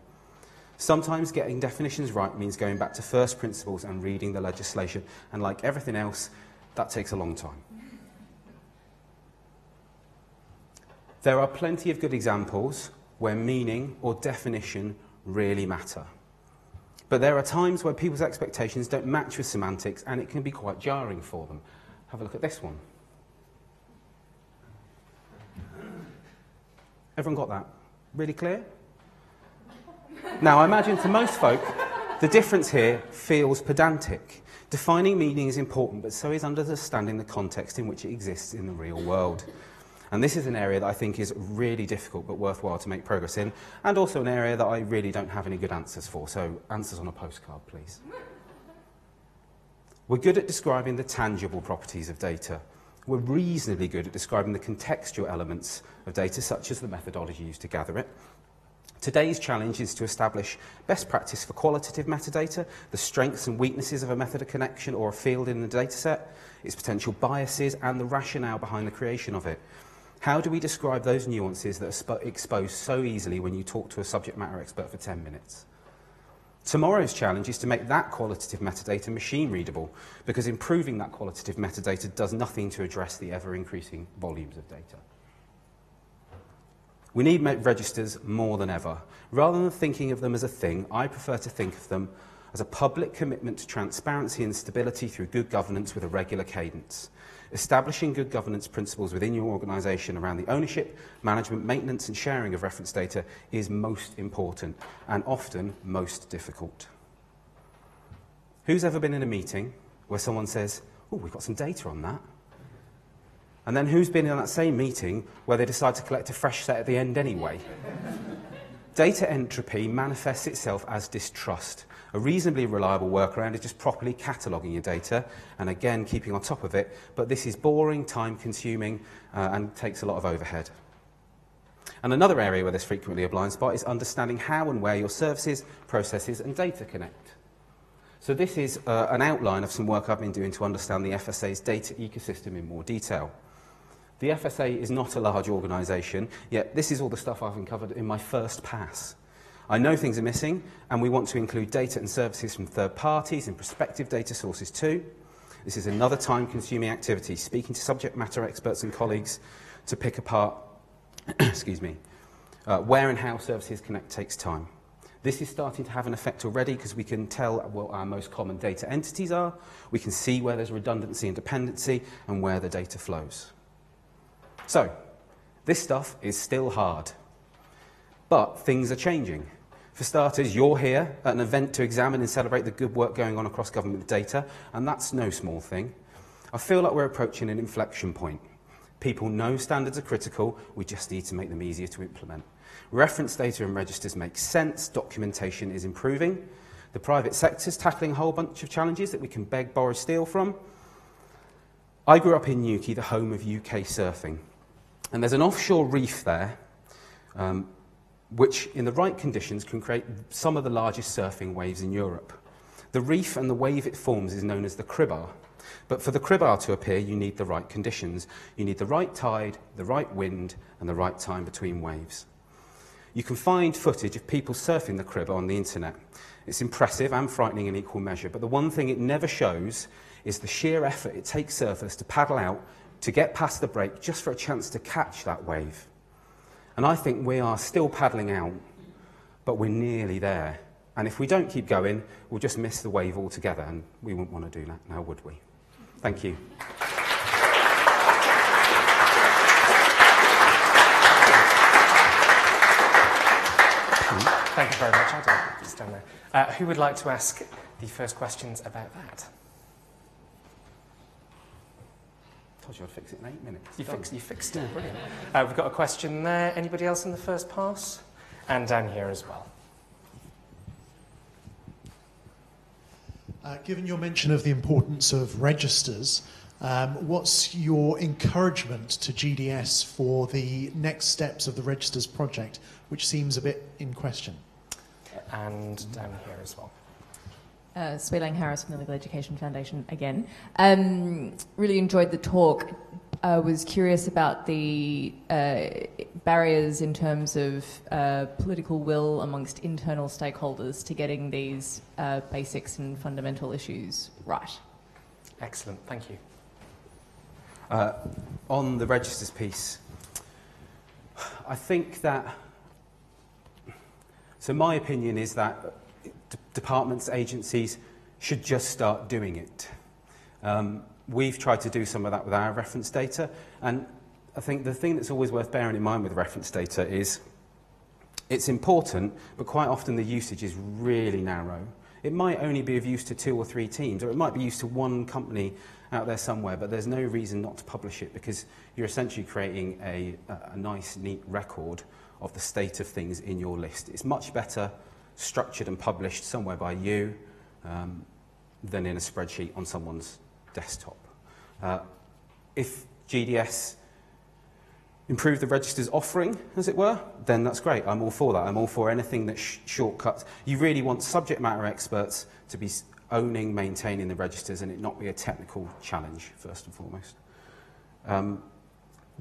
Sometimes getting definitions right means going back to first principles and reading the legislation, and like everything else, that takes a long time. There are plenty of good examples where meaning or definition really matter. But there are times where people's expectations don't match with semantics and it can be quite jarring for them. Have a look at this one. Everyone got that? Really clear? Now, I imagine to most folk, the difference here feels pedantic. Defining meaning is important, but so is understanding the context in which it exists in the real world. And this is an area that I think is really difficult but worthwhile to make progress in, and also an area that I really don't have any good answers for. So, answers on a postcard, please. We're good at describing the tangible properties of data. We're reasonably good at describing the contextual elements of data, such as the methodology used to gather it. Today's challenge is to establish best practice for qualitative metadata, the strengths and weaknesses of a method of connection or a field in the dataset, its potential biases, and the rationale behind the creation of it. How do we describe those nuances that are exposed so easily when you talk to a subject matter expert for 10 minutes? Tomorrow's challenge is to make that qualitative metadata machine readable, because improving that qualitative metadata does nothing to address the ever increasing volumes of data. We need registers more than ever. Rather than thinking of them as a thing, I prefer to think of them as a public commitment to transparency and stability through good governance with a regular cadence. Establishing good governance principles within your organisation around the ownership, management, maintenance and sharing of reference data is most important and often most difficult. Who's ever been in a meeting where someone says, oh, we've got some data on that? And then who's been in that same meeting where they decide to collect a fresh set at the end anyway? Data entropy manifests itself as distrust. A reasonably reliable workaround is just properly cataloguing your data and again keeping on top of it, but this is boring, time consuming, uh, and takes a lot of overhead. And another area where there's frequently a blind spot is understanding how and where your services, processes, and data connect. So this is uh, an outline of some work I've been doing to understand the FSA's data ecosystem in more detail. The FSA is not a large organisation, yet this is all the stuff I've uncovered in my first pass. I know things are missing, and we want to include data and services from third parties and prospective data sources too. This is another time-consuming activity, speaking to subject matter experts and colleagues to pick apart, <clears throat> excuse me, uh, where and how services connect takes time. This is starting to have an effect already because we can tell what our most common data entities are, we can see where there's redundancy and dependency, and where the data flows. So, this stuff is still hard. But things are changing. For starters, you're here at an event to examine and celebrate the good work going on across government data, and that's no small thing. I feel like we're approaching an inflection point. People know standards are critical, we just need to make them easier to implement. Reference data and registers make sense, documentation is improving. The private sector is tackling a whole bunch of challenges that we can beg, borrow, steal from. I grew up in Newquay, the home of UK surfing. And there's an offshore reef there, um, which in the right conditions can create some of the largest surfing waves in Europe. The reef and the wave it forms is known as the cribbar. But for the cribbar to appear, you need the right conditions. You need the right tide, the right wind, and the right time between waves. You can find footage of people surfing the cribbar on the internet. It's impressive and frightening in equal measure, but the one thing it never shows is the sheer effort it takes surfers to paddle out to get past the break just for a chance to catch that wave. And I think we are still paddling out, but we're nearly there. And if we don't keep going, we'll just miss the wave altogether, and we wouldn't want to do that now, would we? Thank you. Thank you very much. Adam. Stand there. Uh, who would like to ask the first questions about that? Told you I'd fix it in eight minutes. You, fixed, you fixed it, brilliant. Uh, we've got a question there. Anybody else in the first pass? And down here as well. Uh, given your mention of the importance of registers, um, what's your encouragement to GDS for the next steps of the registers project, which seems a bit in question? And down here as well uh, Lang Harris from the Legal Education Foundation again. Um, really enjoyed the talk. I was curious about the uh, barriers in terms of uh, political will amongst internal stakeholders to getting these uh, basics and fundamental issues right. Excellent, thank you. Uh, on the registers piece, I think that. So, my opinion is that departments, agencies should just start doing it. Um, we've tried to do some of that with our reference data, and I think the thing that's always worth bearing in mind with reference data is it's important, but quite often the usage is really narrow. It might only be of use to two or three teams, or it might be used to one company out there somewhere, but there's no reason not to publish it because you're essentially creating a, a, nice, neat record of the state of things in your list. It's much better structured and published somewhere by you um, than in a spreadsheet on someone's desktop. Uh, if GDS improve the register's offering, as it were, then that's great. I'm all for that. I'm all for anything that sh- shortcuts. You really want subject matter experts to be owning, maintaining the registers and it not be a technical challenge, first and foremost. Um,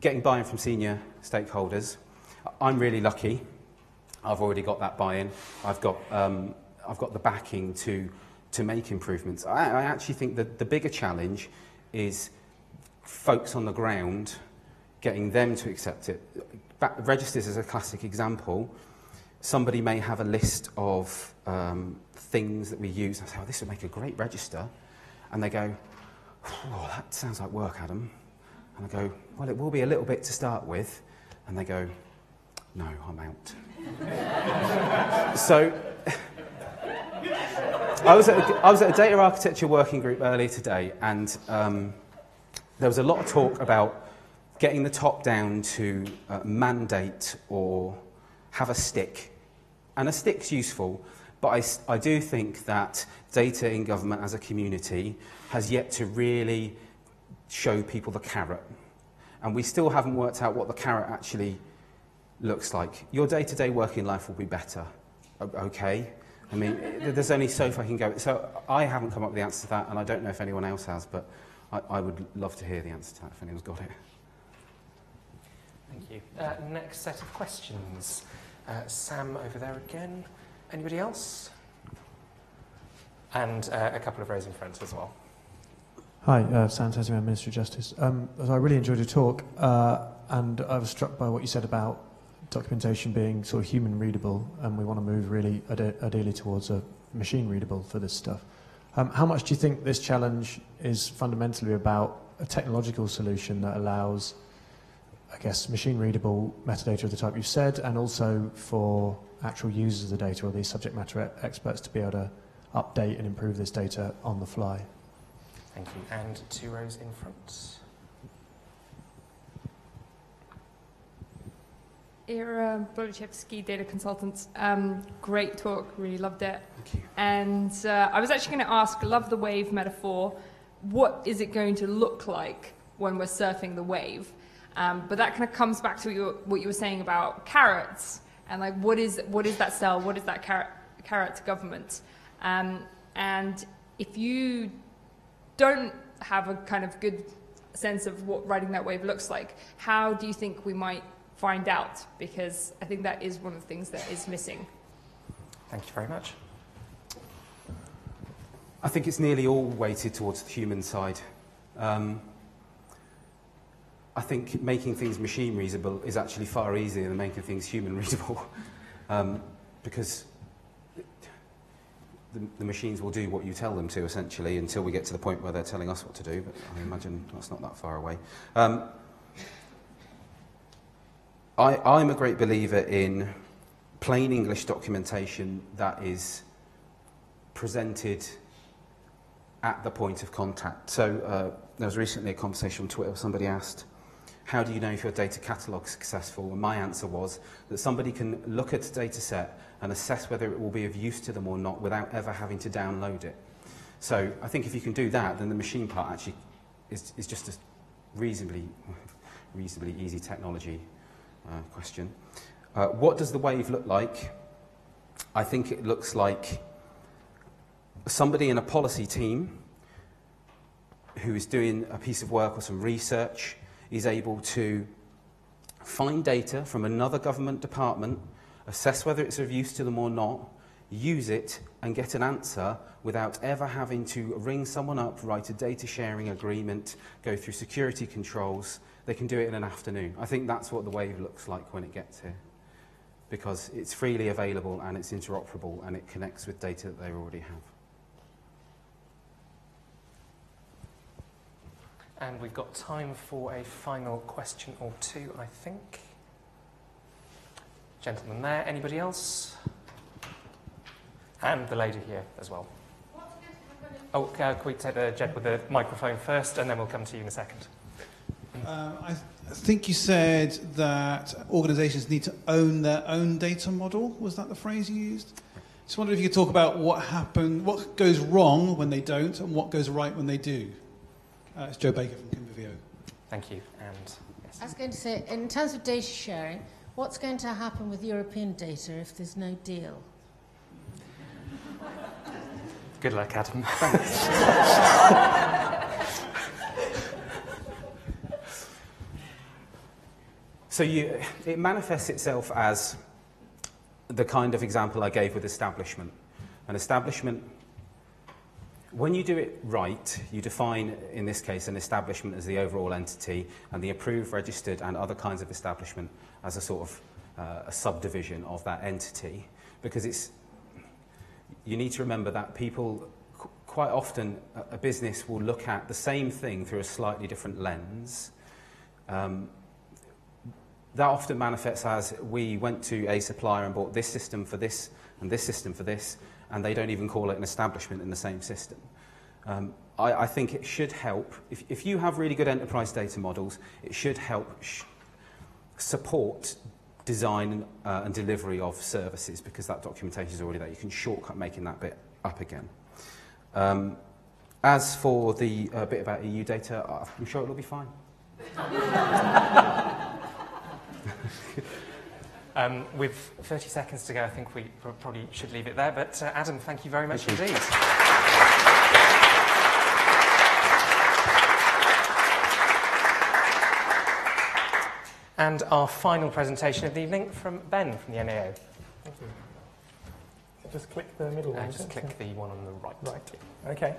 getting buy-in from senior stakeholders. I'm really lucky. I've already got that buy-in. I've got, um, I've got the backing to, to make improvements. I, I actually think that the bigger challenge is folks on the ground getting them to accept it. Back, registers is a classic example. Somebody may have a list of um, things that we use. I say, oh, this would make a great register. And they go, oh, that sounds like work, Adam. And I go, well, it will be a little bit to start with. And they go, no, I'm out. <laughs> so I was, at a, I was at a data architecture working group earlier today, and um, there was a lot of talk about getting the top down to uh, mandate or have a stick. And a stick's useful, but I, I do think that data in government as a community has yet to really show people the carrot. And we still haven't worked out what the carrot actually looks like. Your day-to-day working life will be better, okay? I mean, there's only so far I can go. So I haven't come up with the answer to that, and I don't know if anyone else has, but I, I would love to hear the answer to that if anyone's got it. Thank you. Uh, next set of questions. Uh, Sam over there again. Anybody else? And uh, a couple of rows in front as well. Hi, uh, Sam Tesiman, Ministry of Justice. Um, I really enjoyed your talk, uh, and I was struck by what you said about documentation being sort of human readable, and we want to move really ide- ideally towards a machine readable for this stuff. Um, how much do you think this challenge is fundamentally about a technological solution that allows, I guess, machine readable metadata of the type you've said, and also for actual users of the data or these subject matter experts to be able to update and improve this data on the fly? Thank you. And two rows in front. Ira Bolichevsky, data consultant. Um, great talk, really loved it. Thank you. And uh, I was actually going to ask, love the wave metaphor. What is it going to look like when we're surfing the wave? Um, but that kind of comes back to your, what you were saying about carrots and like what is what is that sell? What is that carrot, carrot to government? Um, and if you don't have a kind of good sense of what riding that wave looks like, how do you think we might find out? Because I think that is one of the things that is missing. Thank you very much. I think it's nearly all weighted towards the human side. Um, I think making things machine readable is actually far easier than making things human <laughs> readable um, because the, the machines will do what you tell them to essentially until we get to the point where they're telling us what to do, but I imagine that's not that far away. Um, I, I'm a great believer in plain English documentation that is presented at the point of contact. So uh, there was recently a conversation on Twitter, where somebody asked, how do you know if your data catalogue is successful? And my answer was that somebody can look at a data set and assess whether it will be of use to them or not without ever having to download it. So I think if you can do that, then the machine part actually is, is just a reasonably, reasonably easy technology uh, question. Uh, what does the wave look like? I think it looks like somebody in a policy team who is doing a piece of work or some research is able to find data from another government department, assess whether it's of use to them or not, use it and get an answer without ever having to ring someone up, write a data sharing agreement, go through security controls. They can do it in an afternoon. I think that's what the wave looks like when it gets here because it's freely available and it's interoperable and it connects with data that they already have. And we've got time for a final question or two, I think. Gentleman there. Anybody else? And the lady here as well. Oh, uh, can we take the jet with the microphone first, and then we'll come to you in a second. Um, I, th- I think you said that organisations need to own their own data model. Was that the phrase you used? Just wondered if you could talk about what happened, what goes wrong when they don't, and what goes right when they do. Uh, it's Joe Baker from Convivio. Thank you. And I was going to say, in terms of data sharing, what's going to happen with European data if there's no deal? Good luck, Adam. <laughs> <laughs> So you, it manifests itself as the kind of example I gave with establishment. An establishment, when you do it right, you define, in this case, an establishment as the overall entity and the approved, registered and other kinds of establishment as a sort of uh, a subdivision of that entity. Because it's, you need to remember that people, qu- quite often, a business will look at the same thing through a slightly different lens. Um, that often manifests as we went to a supplier and bought this system for this and this system for this, and they don't even call it an establishment in the same system. Um, I, I think it should help, if, if you have really good enterprise data models, it should help sh- support design uh, and delivery of services because that documentation is already there. You can shortcut making that bit up again. Um, as for the uh, bit about EU data, I'm sure it'll be fine. <laughs> <laughs> um, with 30 seconds to go, I think we probably should leave it there. But uh, Adam, thank you very much thank indeed. And our final presentation of the evening from Ben from the NAO. Thank you. Just click the middle uh, one. Just click the one on the right. Right. Okay.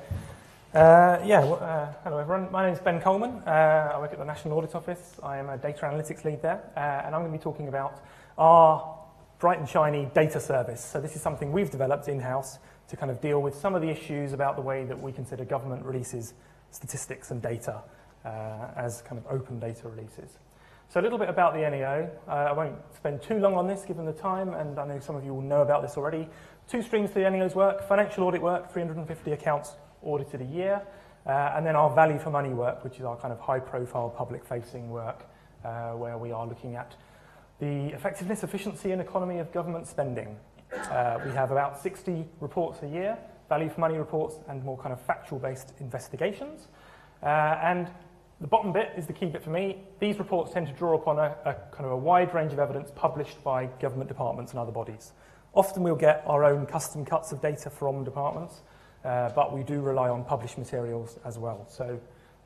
Uh, yeah, well, uh, hello everyone. My name is Ben Coleman. Uh, I work at the National Audit Office. I am a data analytics lead there, uh, and I'm going to be talking about our bright and shiny data service. So this is something we've developed in-house to kind of deal with some of the issues about the way that we consider government releases statistics and data uh, as kind of open data releases. So a little bit about the NAO. Uh, I won't spend too long on this given the time, and I know some of you will know about this already. Two streams to the NAO's work, financial audit work, 350 accounts audited a year, uh, and then our value for money work, which is our kind of high profile public facing work, uh, where we are looking at the effectiveness, efficiency, and economy of government spending. Uh, we have about 60 reports a year, value for money reports, and more kind of factual based investigations. And the bottom bit is the key bit for me. These reports tend to draw upon a, a kind of a wide range of evidence published by government departments and other bodies. Often we'll get our own custom cuts of data from departments, uh, but we do rely on published materials as well. So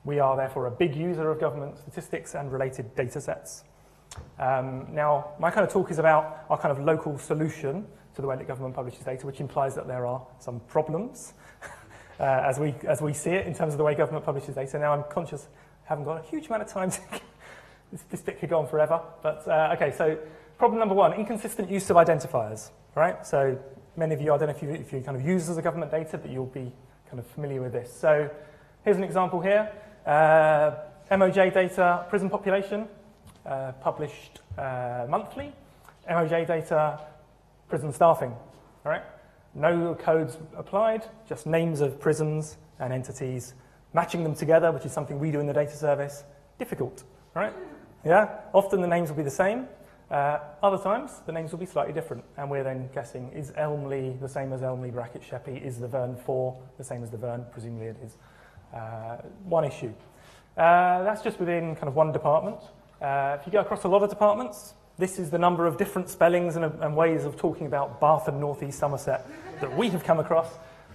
we are therefore a big user of government statistics and related data sets. Um, now, my kind of talk is about our kind of local solution to the way that government publishes data, which implies that there are some problems <laughs> uh, as, we, as we see it in terms of the way government publishes data. Now, I'm conscious I haven't got a huge amount of time to <laughs> this, this bit could go on forever. But uh, okay, so problem number one, inconsistent use of identifiers, right? So many of you, I don't know if you, if you kind of use as a government data, but you'll be kind of familiar with this. So here's an example here. Uh, MOJ data, prison population, uh, published uh, monthly. MOJ data, prison staffing, all right? No codes applied, just names of prisons and entities Matching them together, which is something we do in the data service, difficult, right? Yeah, often the names will be the same. Uh, other times, the names will be slightly different, and we're then guessing, is Elmley the same as Elmley bracket Sheppey? Is the Vern 4 the same as the Vern? Presumably it is. Uh, one issue. Uh, that's just within kind of one department. Uh, if you go across a lot of departments, this is the number of different spellings and, and ways of talking about Bath and North East Somerset that we have come across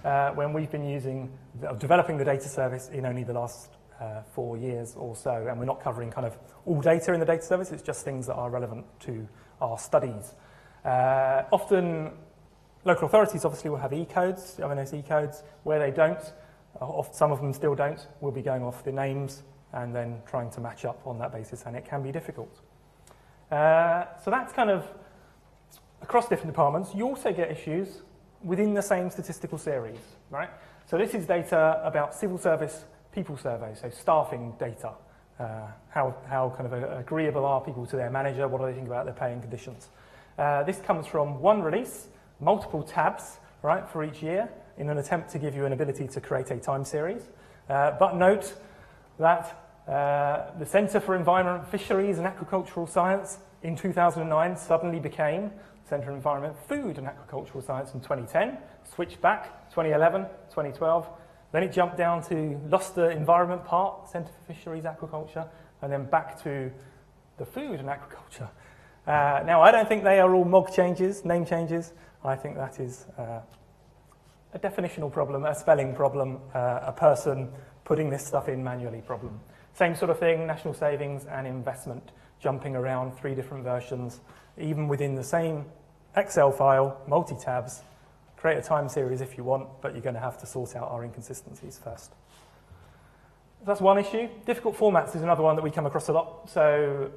uh, when we've been using, uh, developing the data service in only the last uh, four years or so, and we're not covering kind of all data in the data service, it's just things that are relevant to our studies. Uh, often, local authorities obviously will have E-codes, ONS E-codes. Where they don't, uh, some of them still don't, we'll be going off the names and then trying to match up on that basis, and it can be difficult. Uh, so that's kind of across different departments. You also get issues within the same statistical series, right? So this is data about civil service people surveys, so staffing data. Uh, how, how kind of agreeable are people to their manager? What do they think about their pay and conditions? Uh, this comes from one release, multiple tabs, right, for each year in an attempt to give you an ability to create a time series. Uh, but note that uh, the Centre for Environment, Fisheries and Agricultural Science in 2009 suddenly became Centre for Environment, Food and Agricultural Science in 2010, switched back 2011, 2012. Then it jumped down to the environment Park, Centre for Fisheries Aquaculture, and then back to the food and aquaculture. Uh, now, I don't think they are all MOG changes, name changes. I think that is uh, a definitional problem, a spelling problem, uh, a person putting this stuff in manually problem. Same sort of thing, national savings and investment, jumping around three different versions, even within the same Excel file, multi-tabs, create a time series if you want, but you're going to have to sort out our inconsistencies first. That's one issue. Difficult formats is another one that we come across a lot. So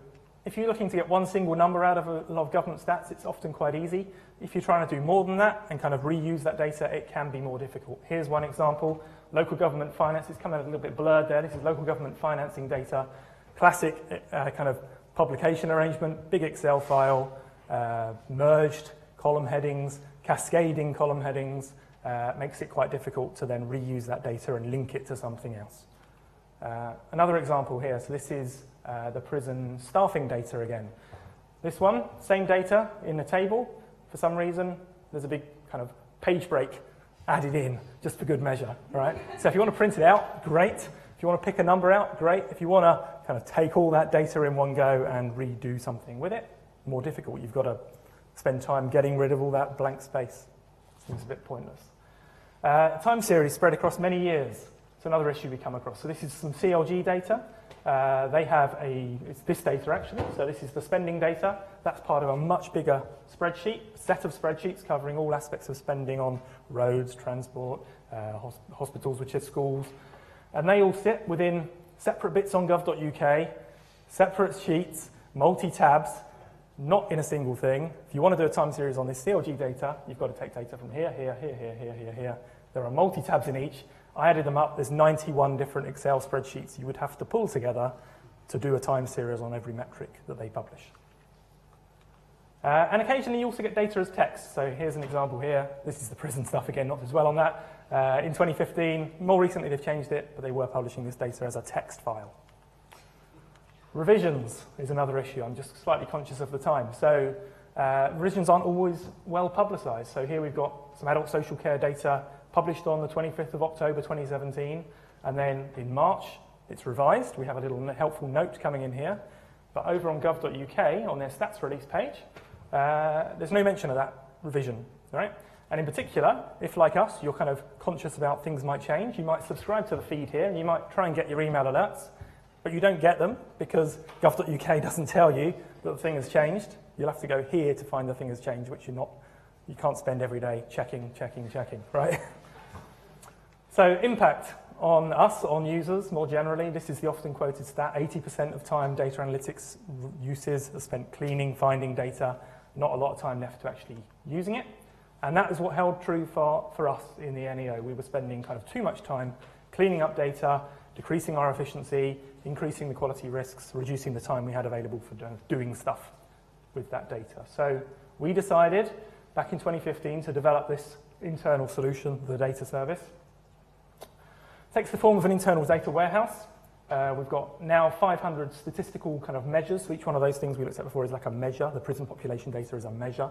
if you're looking to get one single number out of a lot of government stats, it's often quite easy. If you're trying to do more than that and kind of reuse that data, it can be more difficult. Here's one example. Local government finance is coming out a little bit blurred there. This is local government financing data. Classic uh, kind of publication arrangement, big Excel file, uh, merged column headings, cascading column headings, uh, makes it quite difficult to then reuse that data and link it to something else. Uh, another example here, so this is uh, the prison staffing data again. This one, same data in a table. For some reason, there's a big kind of page break added in just for good measure, right? So if you want to print it out, great. If you want to pick a number out, great. If you want to kind of take all that data in one go and redo something with it, more difficult. You've got to spend time getting rid of all that blank space. Seems a bit pointless. Uh, time series spread across many years. It's another issue we come across. So this is some CLG data. Uh, they have a, it's this data actually, so this is the spending data. That's part of a much bigger spreadsheet, set of spreadsheets covering all aspects of spending on roads, transport, uh, hospitals, which is schools. And they all sit within separate bits on gov.uk, separate sheets, multi-tabs, not in a single thing. If you want to do a time series on this CLG data, you've got to take data from here, here, here, here, here, here, here. There are multi-tabs in each, I added them up. There's 91 different Excel spreadsheets you would have to pull together to do a time series on every metric that they publish. Uh, and occasionally you also get data as text. So here's an example here. This is the prison <laughs> stuff again, not as well on that. Uh, in 2015, more recently they've changed it, but they were publishing this data as a text file. Revisions is another issue. I'm just slightly conscious of the time. So uh, revisions aren't always well publicized. So here we've got some adult social care data published on the 25th of October 2017, and then in March it's revised. We have a little helpful note coming in here. But over on gov.uk, on their stats release page, uh, there's no mention of that revision, right? And in particular, if like us, you're kind of conscious about things might change, you might subscribe to the feed here and you might try and get your email alerts, but you don't get them because gov.uk doesn't tell you that the thing has changed. You'll have to go here to find the thing has changed, which you're not, you can't spend every day checking, checking, checking, <laughs> right? So impact on us, on users more generally, this is the often quoted stat, 80% of time data analytics uses are spent cleaning, finding data, not a lot of time left to actually using it. And that is what held true for, for us in the NAO. We were spending kind of too much time cleaning up data, decreasing our efficiency, increasing the quality risks, reducing the time we had available for doing stuff with that data. So we decided back in 2015 to develop this internal solution, the data service takes the form of an internal data warehouse. Uh, we've got now 500 statistical kind of measures. So each one of those things we looked at before is like a measure. The prison population data is a measure.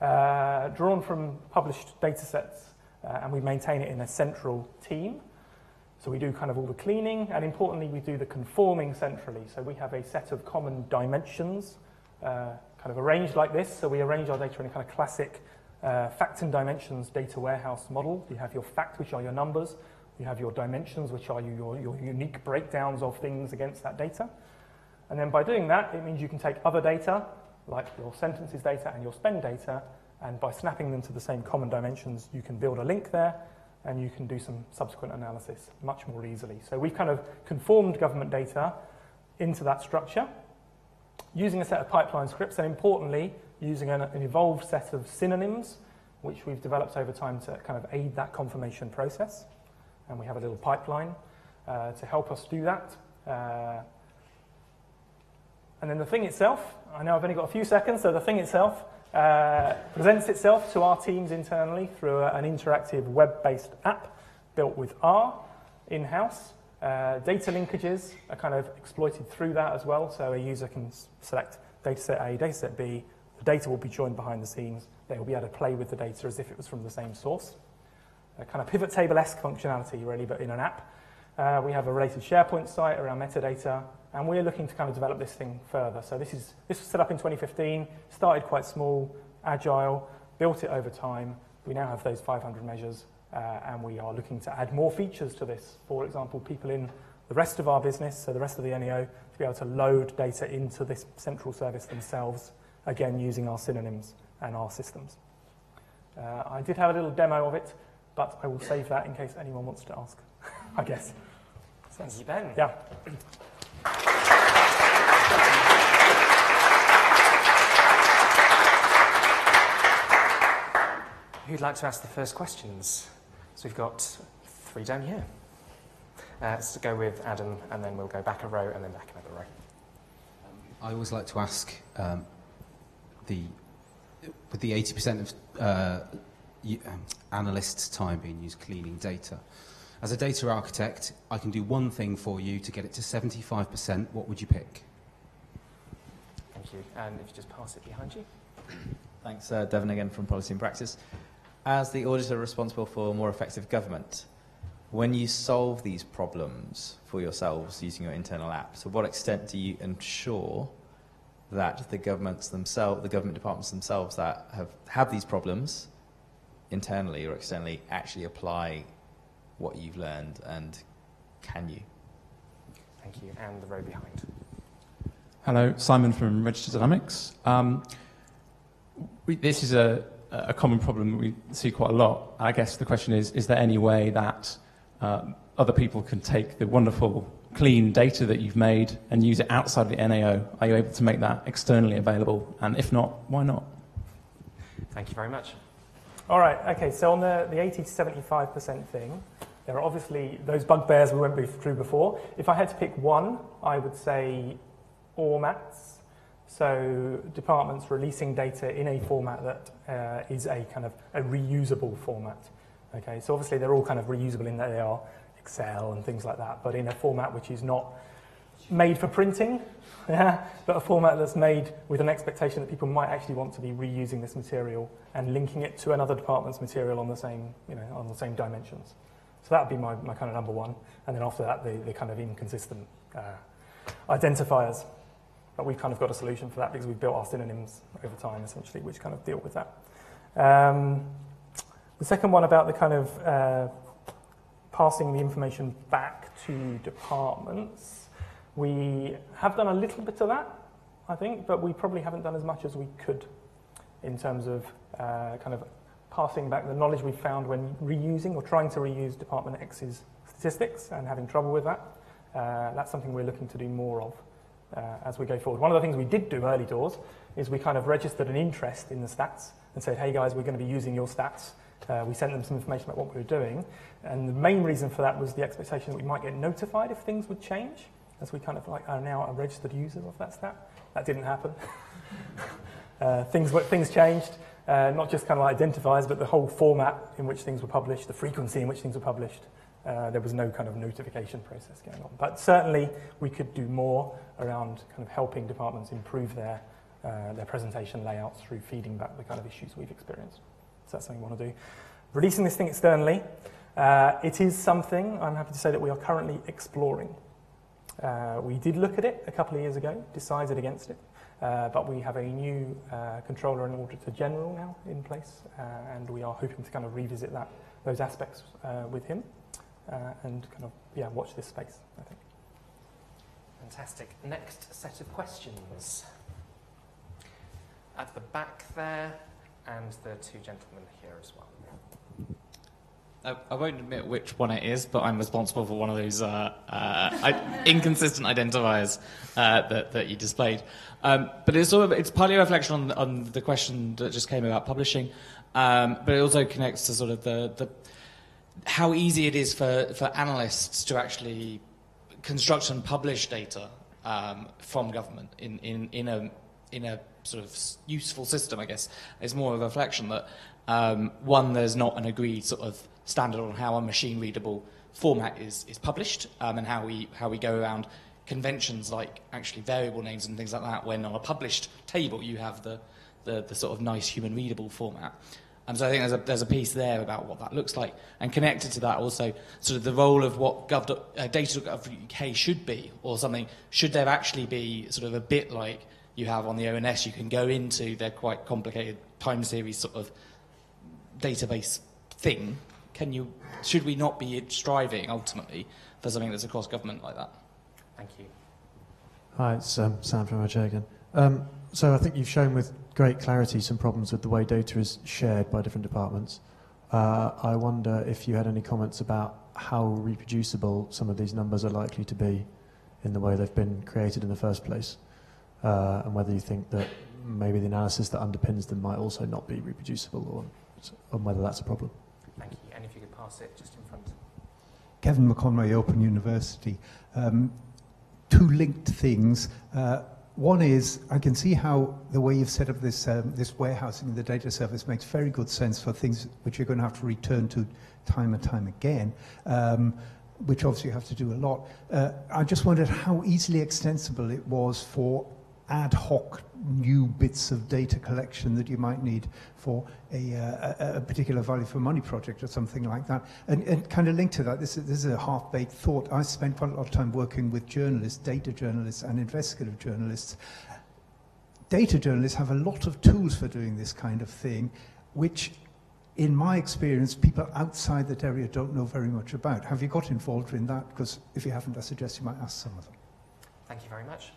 Uh, drawn from published data sets, uh, and we maintain it in a central team. So we do kind of all the cleaning, and importantly, we do the conforming centrally. So we have a set of common dimensions, uh, kind of arranged like this. So we arrange our data in a kind of classic uh, fact and dimensions data warehouse model. You have your fact, which are your numbers. You have your dimensions, which are your, your unique breakdowns of things against that data. And then by doing that, it means you can take other data, like your sentences data and your spend data, and by snapping them to the same common dimensions, you can build a link there, and you can do some subsequent analysis much more easily. So we've kind of conformed government data into that structure, using a set of pipeline scripts, and importantly, using an, an evolved set of synonyms, which we've developed over time to kind of aid that confirmation process and we have a little pipeline uh, to help us do that. Uh, and then the thing itself, I know I've only got a few seconds, so the thing itself uh, presents itself to our teams internally through a, an interactive web-based app built with R in-house. Uh, data linkages are kind of exploited through that as well, so a user can select dataset A, dataset B, the data will be joined behind the scenes, they will be able to play with the data as if it was from the same source a kind of pivot table-esque functionality, really, but in an app. Uh, we have a related SharePoint site around metadata, and we're looking to kind of develop this thing further. So this is this was set up in 2015, started quite small, agile, built it over time. We now have those 500 measures, uh, and we are looking to add more features to this. For example, people in the rest of our business, so the rest of the NAO, to be able to load data into this central service themselves, again using our synonyms and our systems. Uh, I did have a little demo of it, but I will save that in case anyone wants to ask, <laughs> I guess. Thank you, Ben. Yeah. Who'd like to ask the first questions? So we've got three down here. Uh, let's go with Adam, and then we'll go back a row, and then back another row. I always like to ask um, the with the 80% of uh, um, analysts' time being used cleaning data. As a data architect, I can do one thing for you to get it to 75%. What would you pick? Thank you. And if you just pass it behind you. Thanks, uh, Devon again from Policy and Practice. As the auditor responsible for more effective government, when you solve these problems for yourselves using your internal app, to what extent do you ensure that the governments themselves, the government departments themselves that have have these problems internally or externally actually apply what you've learned and can you? Thank you. And the row behind. Hello, Simon from Register Dynamics. Um, we, this is a, a common problem we see quite a lot. I guess the question is, is there any way that uh, other people can take the wonderful clean data that you've made and use it outside of the NAO? Are you able to make that externally available? And if not, why not? Thank you very much. All right, okay, so on the, the 80 to 75% thing, there are obviously those bugbears we went through before. If I had to pick one, I would say formats. So departments releasing data in a format that uh, is a kind of a reusable format. Okay, so obviously they're all kind of reusable in that they are Excel and things like that, but in a format which is not made for printing, <laughs> yeah, but a format that's made with an expectation that people might actually want to be reusing this material and linking it to another department's material on the same, you know, on the same dimensions. So that would be my, my kind of number one. And then after that, the, the kind of inconsistent uh, identifiers. But we've kind of got a solution for that because we've built our synonyms over time, essentially, which kind of deal with that. Um, the second one about the kind of uh, passing the information back to departments. We have done a little bit of that, I think, but we probably haven't done as much as we could in terms of uh, kind of passing back the knowledge we found when reusing or trying to reuse Department X's statistics and having trouble with that. Uh, that's something we're looking to do more of uh, as we go forward. One of the things we did do early doors is we kind of registered an interest in the stats and said, hey guys, we're going to be using your stats. Uh, we sent them some information about what we were doing. And the main reason for that was the expectation that we might get notified if things would change, as we kind of like are now a registered user of that stat. That didn't happen. <laughs> uh, things, things changed, uh, not just kind of identifiers, but the whole format in which things were published, the frequency in which things were published. Uh, there was no kind of notification process going on. But certainly we could do more around kind of helping departments improve their, uh, their presentation layouts through feeding back the kind of issues we've experienced. So that's something we want to do. Releasing this thing externally, uh, it is something I'm happy to say that we are currently exploring. Uh, we did look at it a couple of years ago, decided against it, uh, but we have a new uh, controller and auditor general now in place, uh, and we are hoping to kind of revisit that, those aspects uh, with him and kind of yeah watch this space. I think. Fantastic. Next set of questions. At the back there, and the two gentlemen here as well. I, I won't admit which one it is, but I'm responsible for one of those uh, uh, I, <laughs> inconsistent identifiers uh, that, that you displayed. Um, but it's sort of it's partly a reflection on, on the question that just came about publishing, um, but it also connects to sort of the, the how easy it is for, for analysts to actually construct and publish data um, from government in, in, in a in a sort of useful system, I guess, is more of a reflection that um, one, there's not an agreed sort of standard on how a machine readable format is, is published um, and how we, how we go around conventions like actually variable names and things like that when on a published table you have the, the, the sort of nice human readable format. Um, so I think there's a, there's a piece there about what that looks like. And connected to that also, sort of the role of what Gov, uh, Data.gov should be, or something, should there actually be sort of a bit like you have on the ONS, you can go into their quite complicated time series sort of database thing. Can you, should we not be striving ultimately for something that's across government like that? Thank you. Hi, it's um, Sam from OJ again. Um, so I think you've shown with great clarity some problems with the way data is shared by different departments. Uh, I wonder if you had any comments about how reproducible some of these numbers are likely to be in the way they've been created in the first place, uh, and whether you think that maybe the analysis that underpins them might also not be reproducible, or, or whether that's a problem. Thank you. And if you could pass it just in front. Kevin McConroy, Open University. Um, two linked things. Uh, one is, I can see how the way you've set up this, um, this warehousing in the data service makes very good sense for things which you're going to have to return to time and time again, um, which obviously you have to do a lot. Uh, I just wondered how easily extensible it was for ad hoc new bits of data collection that you might need for a, uh, a, particular value for money project or something like that. And, and kind of linked to that, this is, this is a half-baked thought. I spent quite a lot of time working with journalists, data journalists and investigative journalists. Data journalists have a lot of tools for doing this kind of thing, which in my experience, people outside that area don't know very much about. Have you got involved in that? Because if you haven't, I suggest you might ask some of them. Thank you very much.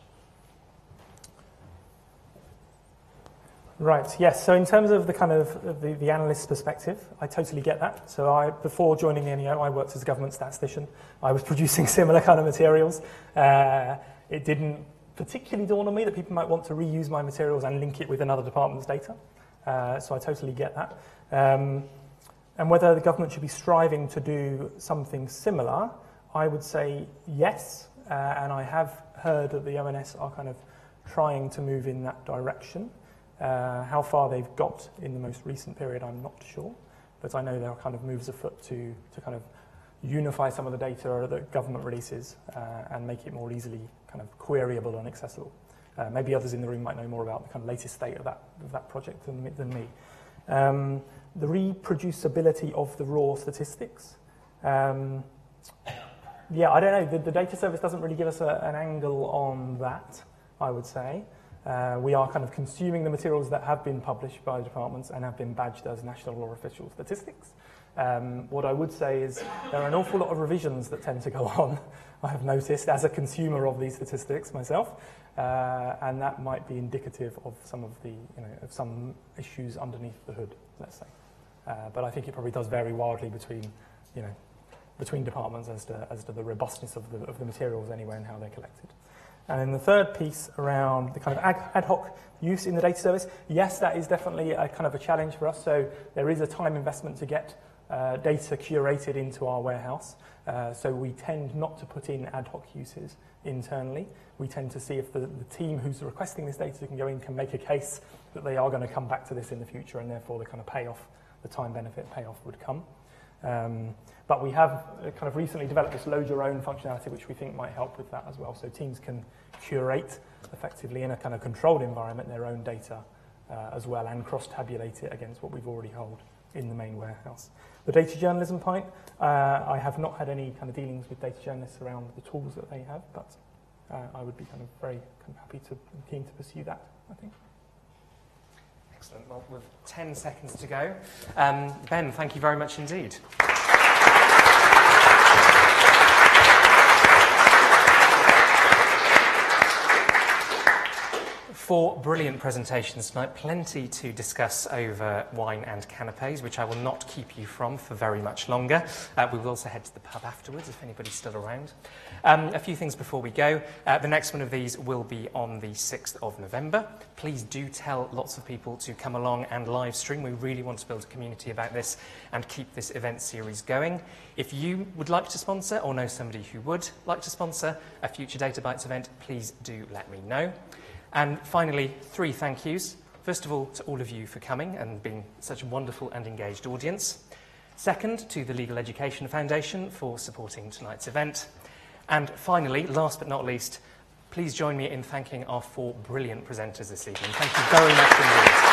Right, yes. So in terms of the kind of the, the analyst's perspective, I totally get that. So I, before joining the NAO, I worked as a government statistician. I was <laughs> producing similar kind of materials. Uh, it didn't particularly dawn on me that people might want to reuse my materials and link it with another department's data. Uh, so I totally get that. Um, and whether the government should be striving to do something similar, I would say yes. Uh, and I have heard that the ONS are kind of trying to move in that direction. Uh, how far they've got in the most recent period, I'm not sure, but I know there are kind of moves afoot to, to kind of unify some of the data that government releases uh, and make it more easily kind of queryable and accessible. Uh, maybe others in the room might know more about the kind of latest state of that, of that project than, than me. Um, the reproducibility of the raw statistics. Um, yeah, I don't know. The, the data service doesn't really give us a, an angle on that, I would say. Uh, we are kind of consuming the materials that have been published by the departments and have been badged as national or official statistics. Um, what I would say is there are an awful lot of revisions that tend to go <laughs> on, I have noticed, as a consumer of these statistics myself, uh, and that might be indicative of some of the, you know, of some issues underneath the hood, let's say. Uh, but I think it probably does vary wildly between, you know, between departments as to, as to the robustness of the, of the materials anyway and how they're collected. And the third piece around the kind of ad hoc use in the data service, yes, that is definitely a kind of a challenge for us. So there is a time investment to get uh, data curated into our warehouse. Uh, so we tend not to put in ad hoc uses internally. We tend to see if the, the team who's requesting this data can go in can make a case that they are going to come back to this in the future and therefore the kind of payoff, the time benefit payoff would come. Um, but we have uh, kind of recently developed this load your own functionality, which we think might help with that as well. So teams can curate effectively in a kind of controlled environment their own data uh, as well and cross-tabulate it against what we've already held in the main warehouse. The data journalism point, uh, I have not had any kind of dealings with data journalists around the tools that they have, but uh, I would be kind of very kind of happy to keen to pursue that, I think. Excellent. Well, with 10 seconds to go, um, Ben, thank you very much indeed. four brilliant presentations tonight, plenty to discuss over wine and canapes, which I will not keep you from for very much longer. Uh, we will also head to the pub afterwards if anybody's still around. Um, a few things before we go. Uh, the next one of these will be on the 6th of November. Please do tell lots of people to come along and live stream. We really want to build a community about this and keep this event series going. If you would like to sponsor or know somebody who would like to sponsor a future Data Bytes event, please do let me know. And finally, three thank yous. First of all, to all of you for coming and being such a wonderful and engaged audience. Second, to the Legal Education Foundation for supporting tonight's event. And finally, last but not least, please join me in thanking our four brilliant presenters this evening. Thank you very much indeed.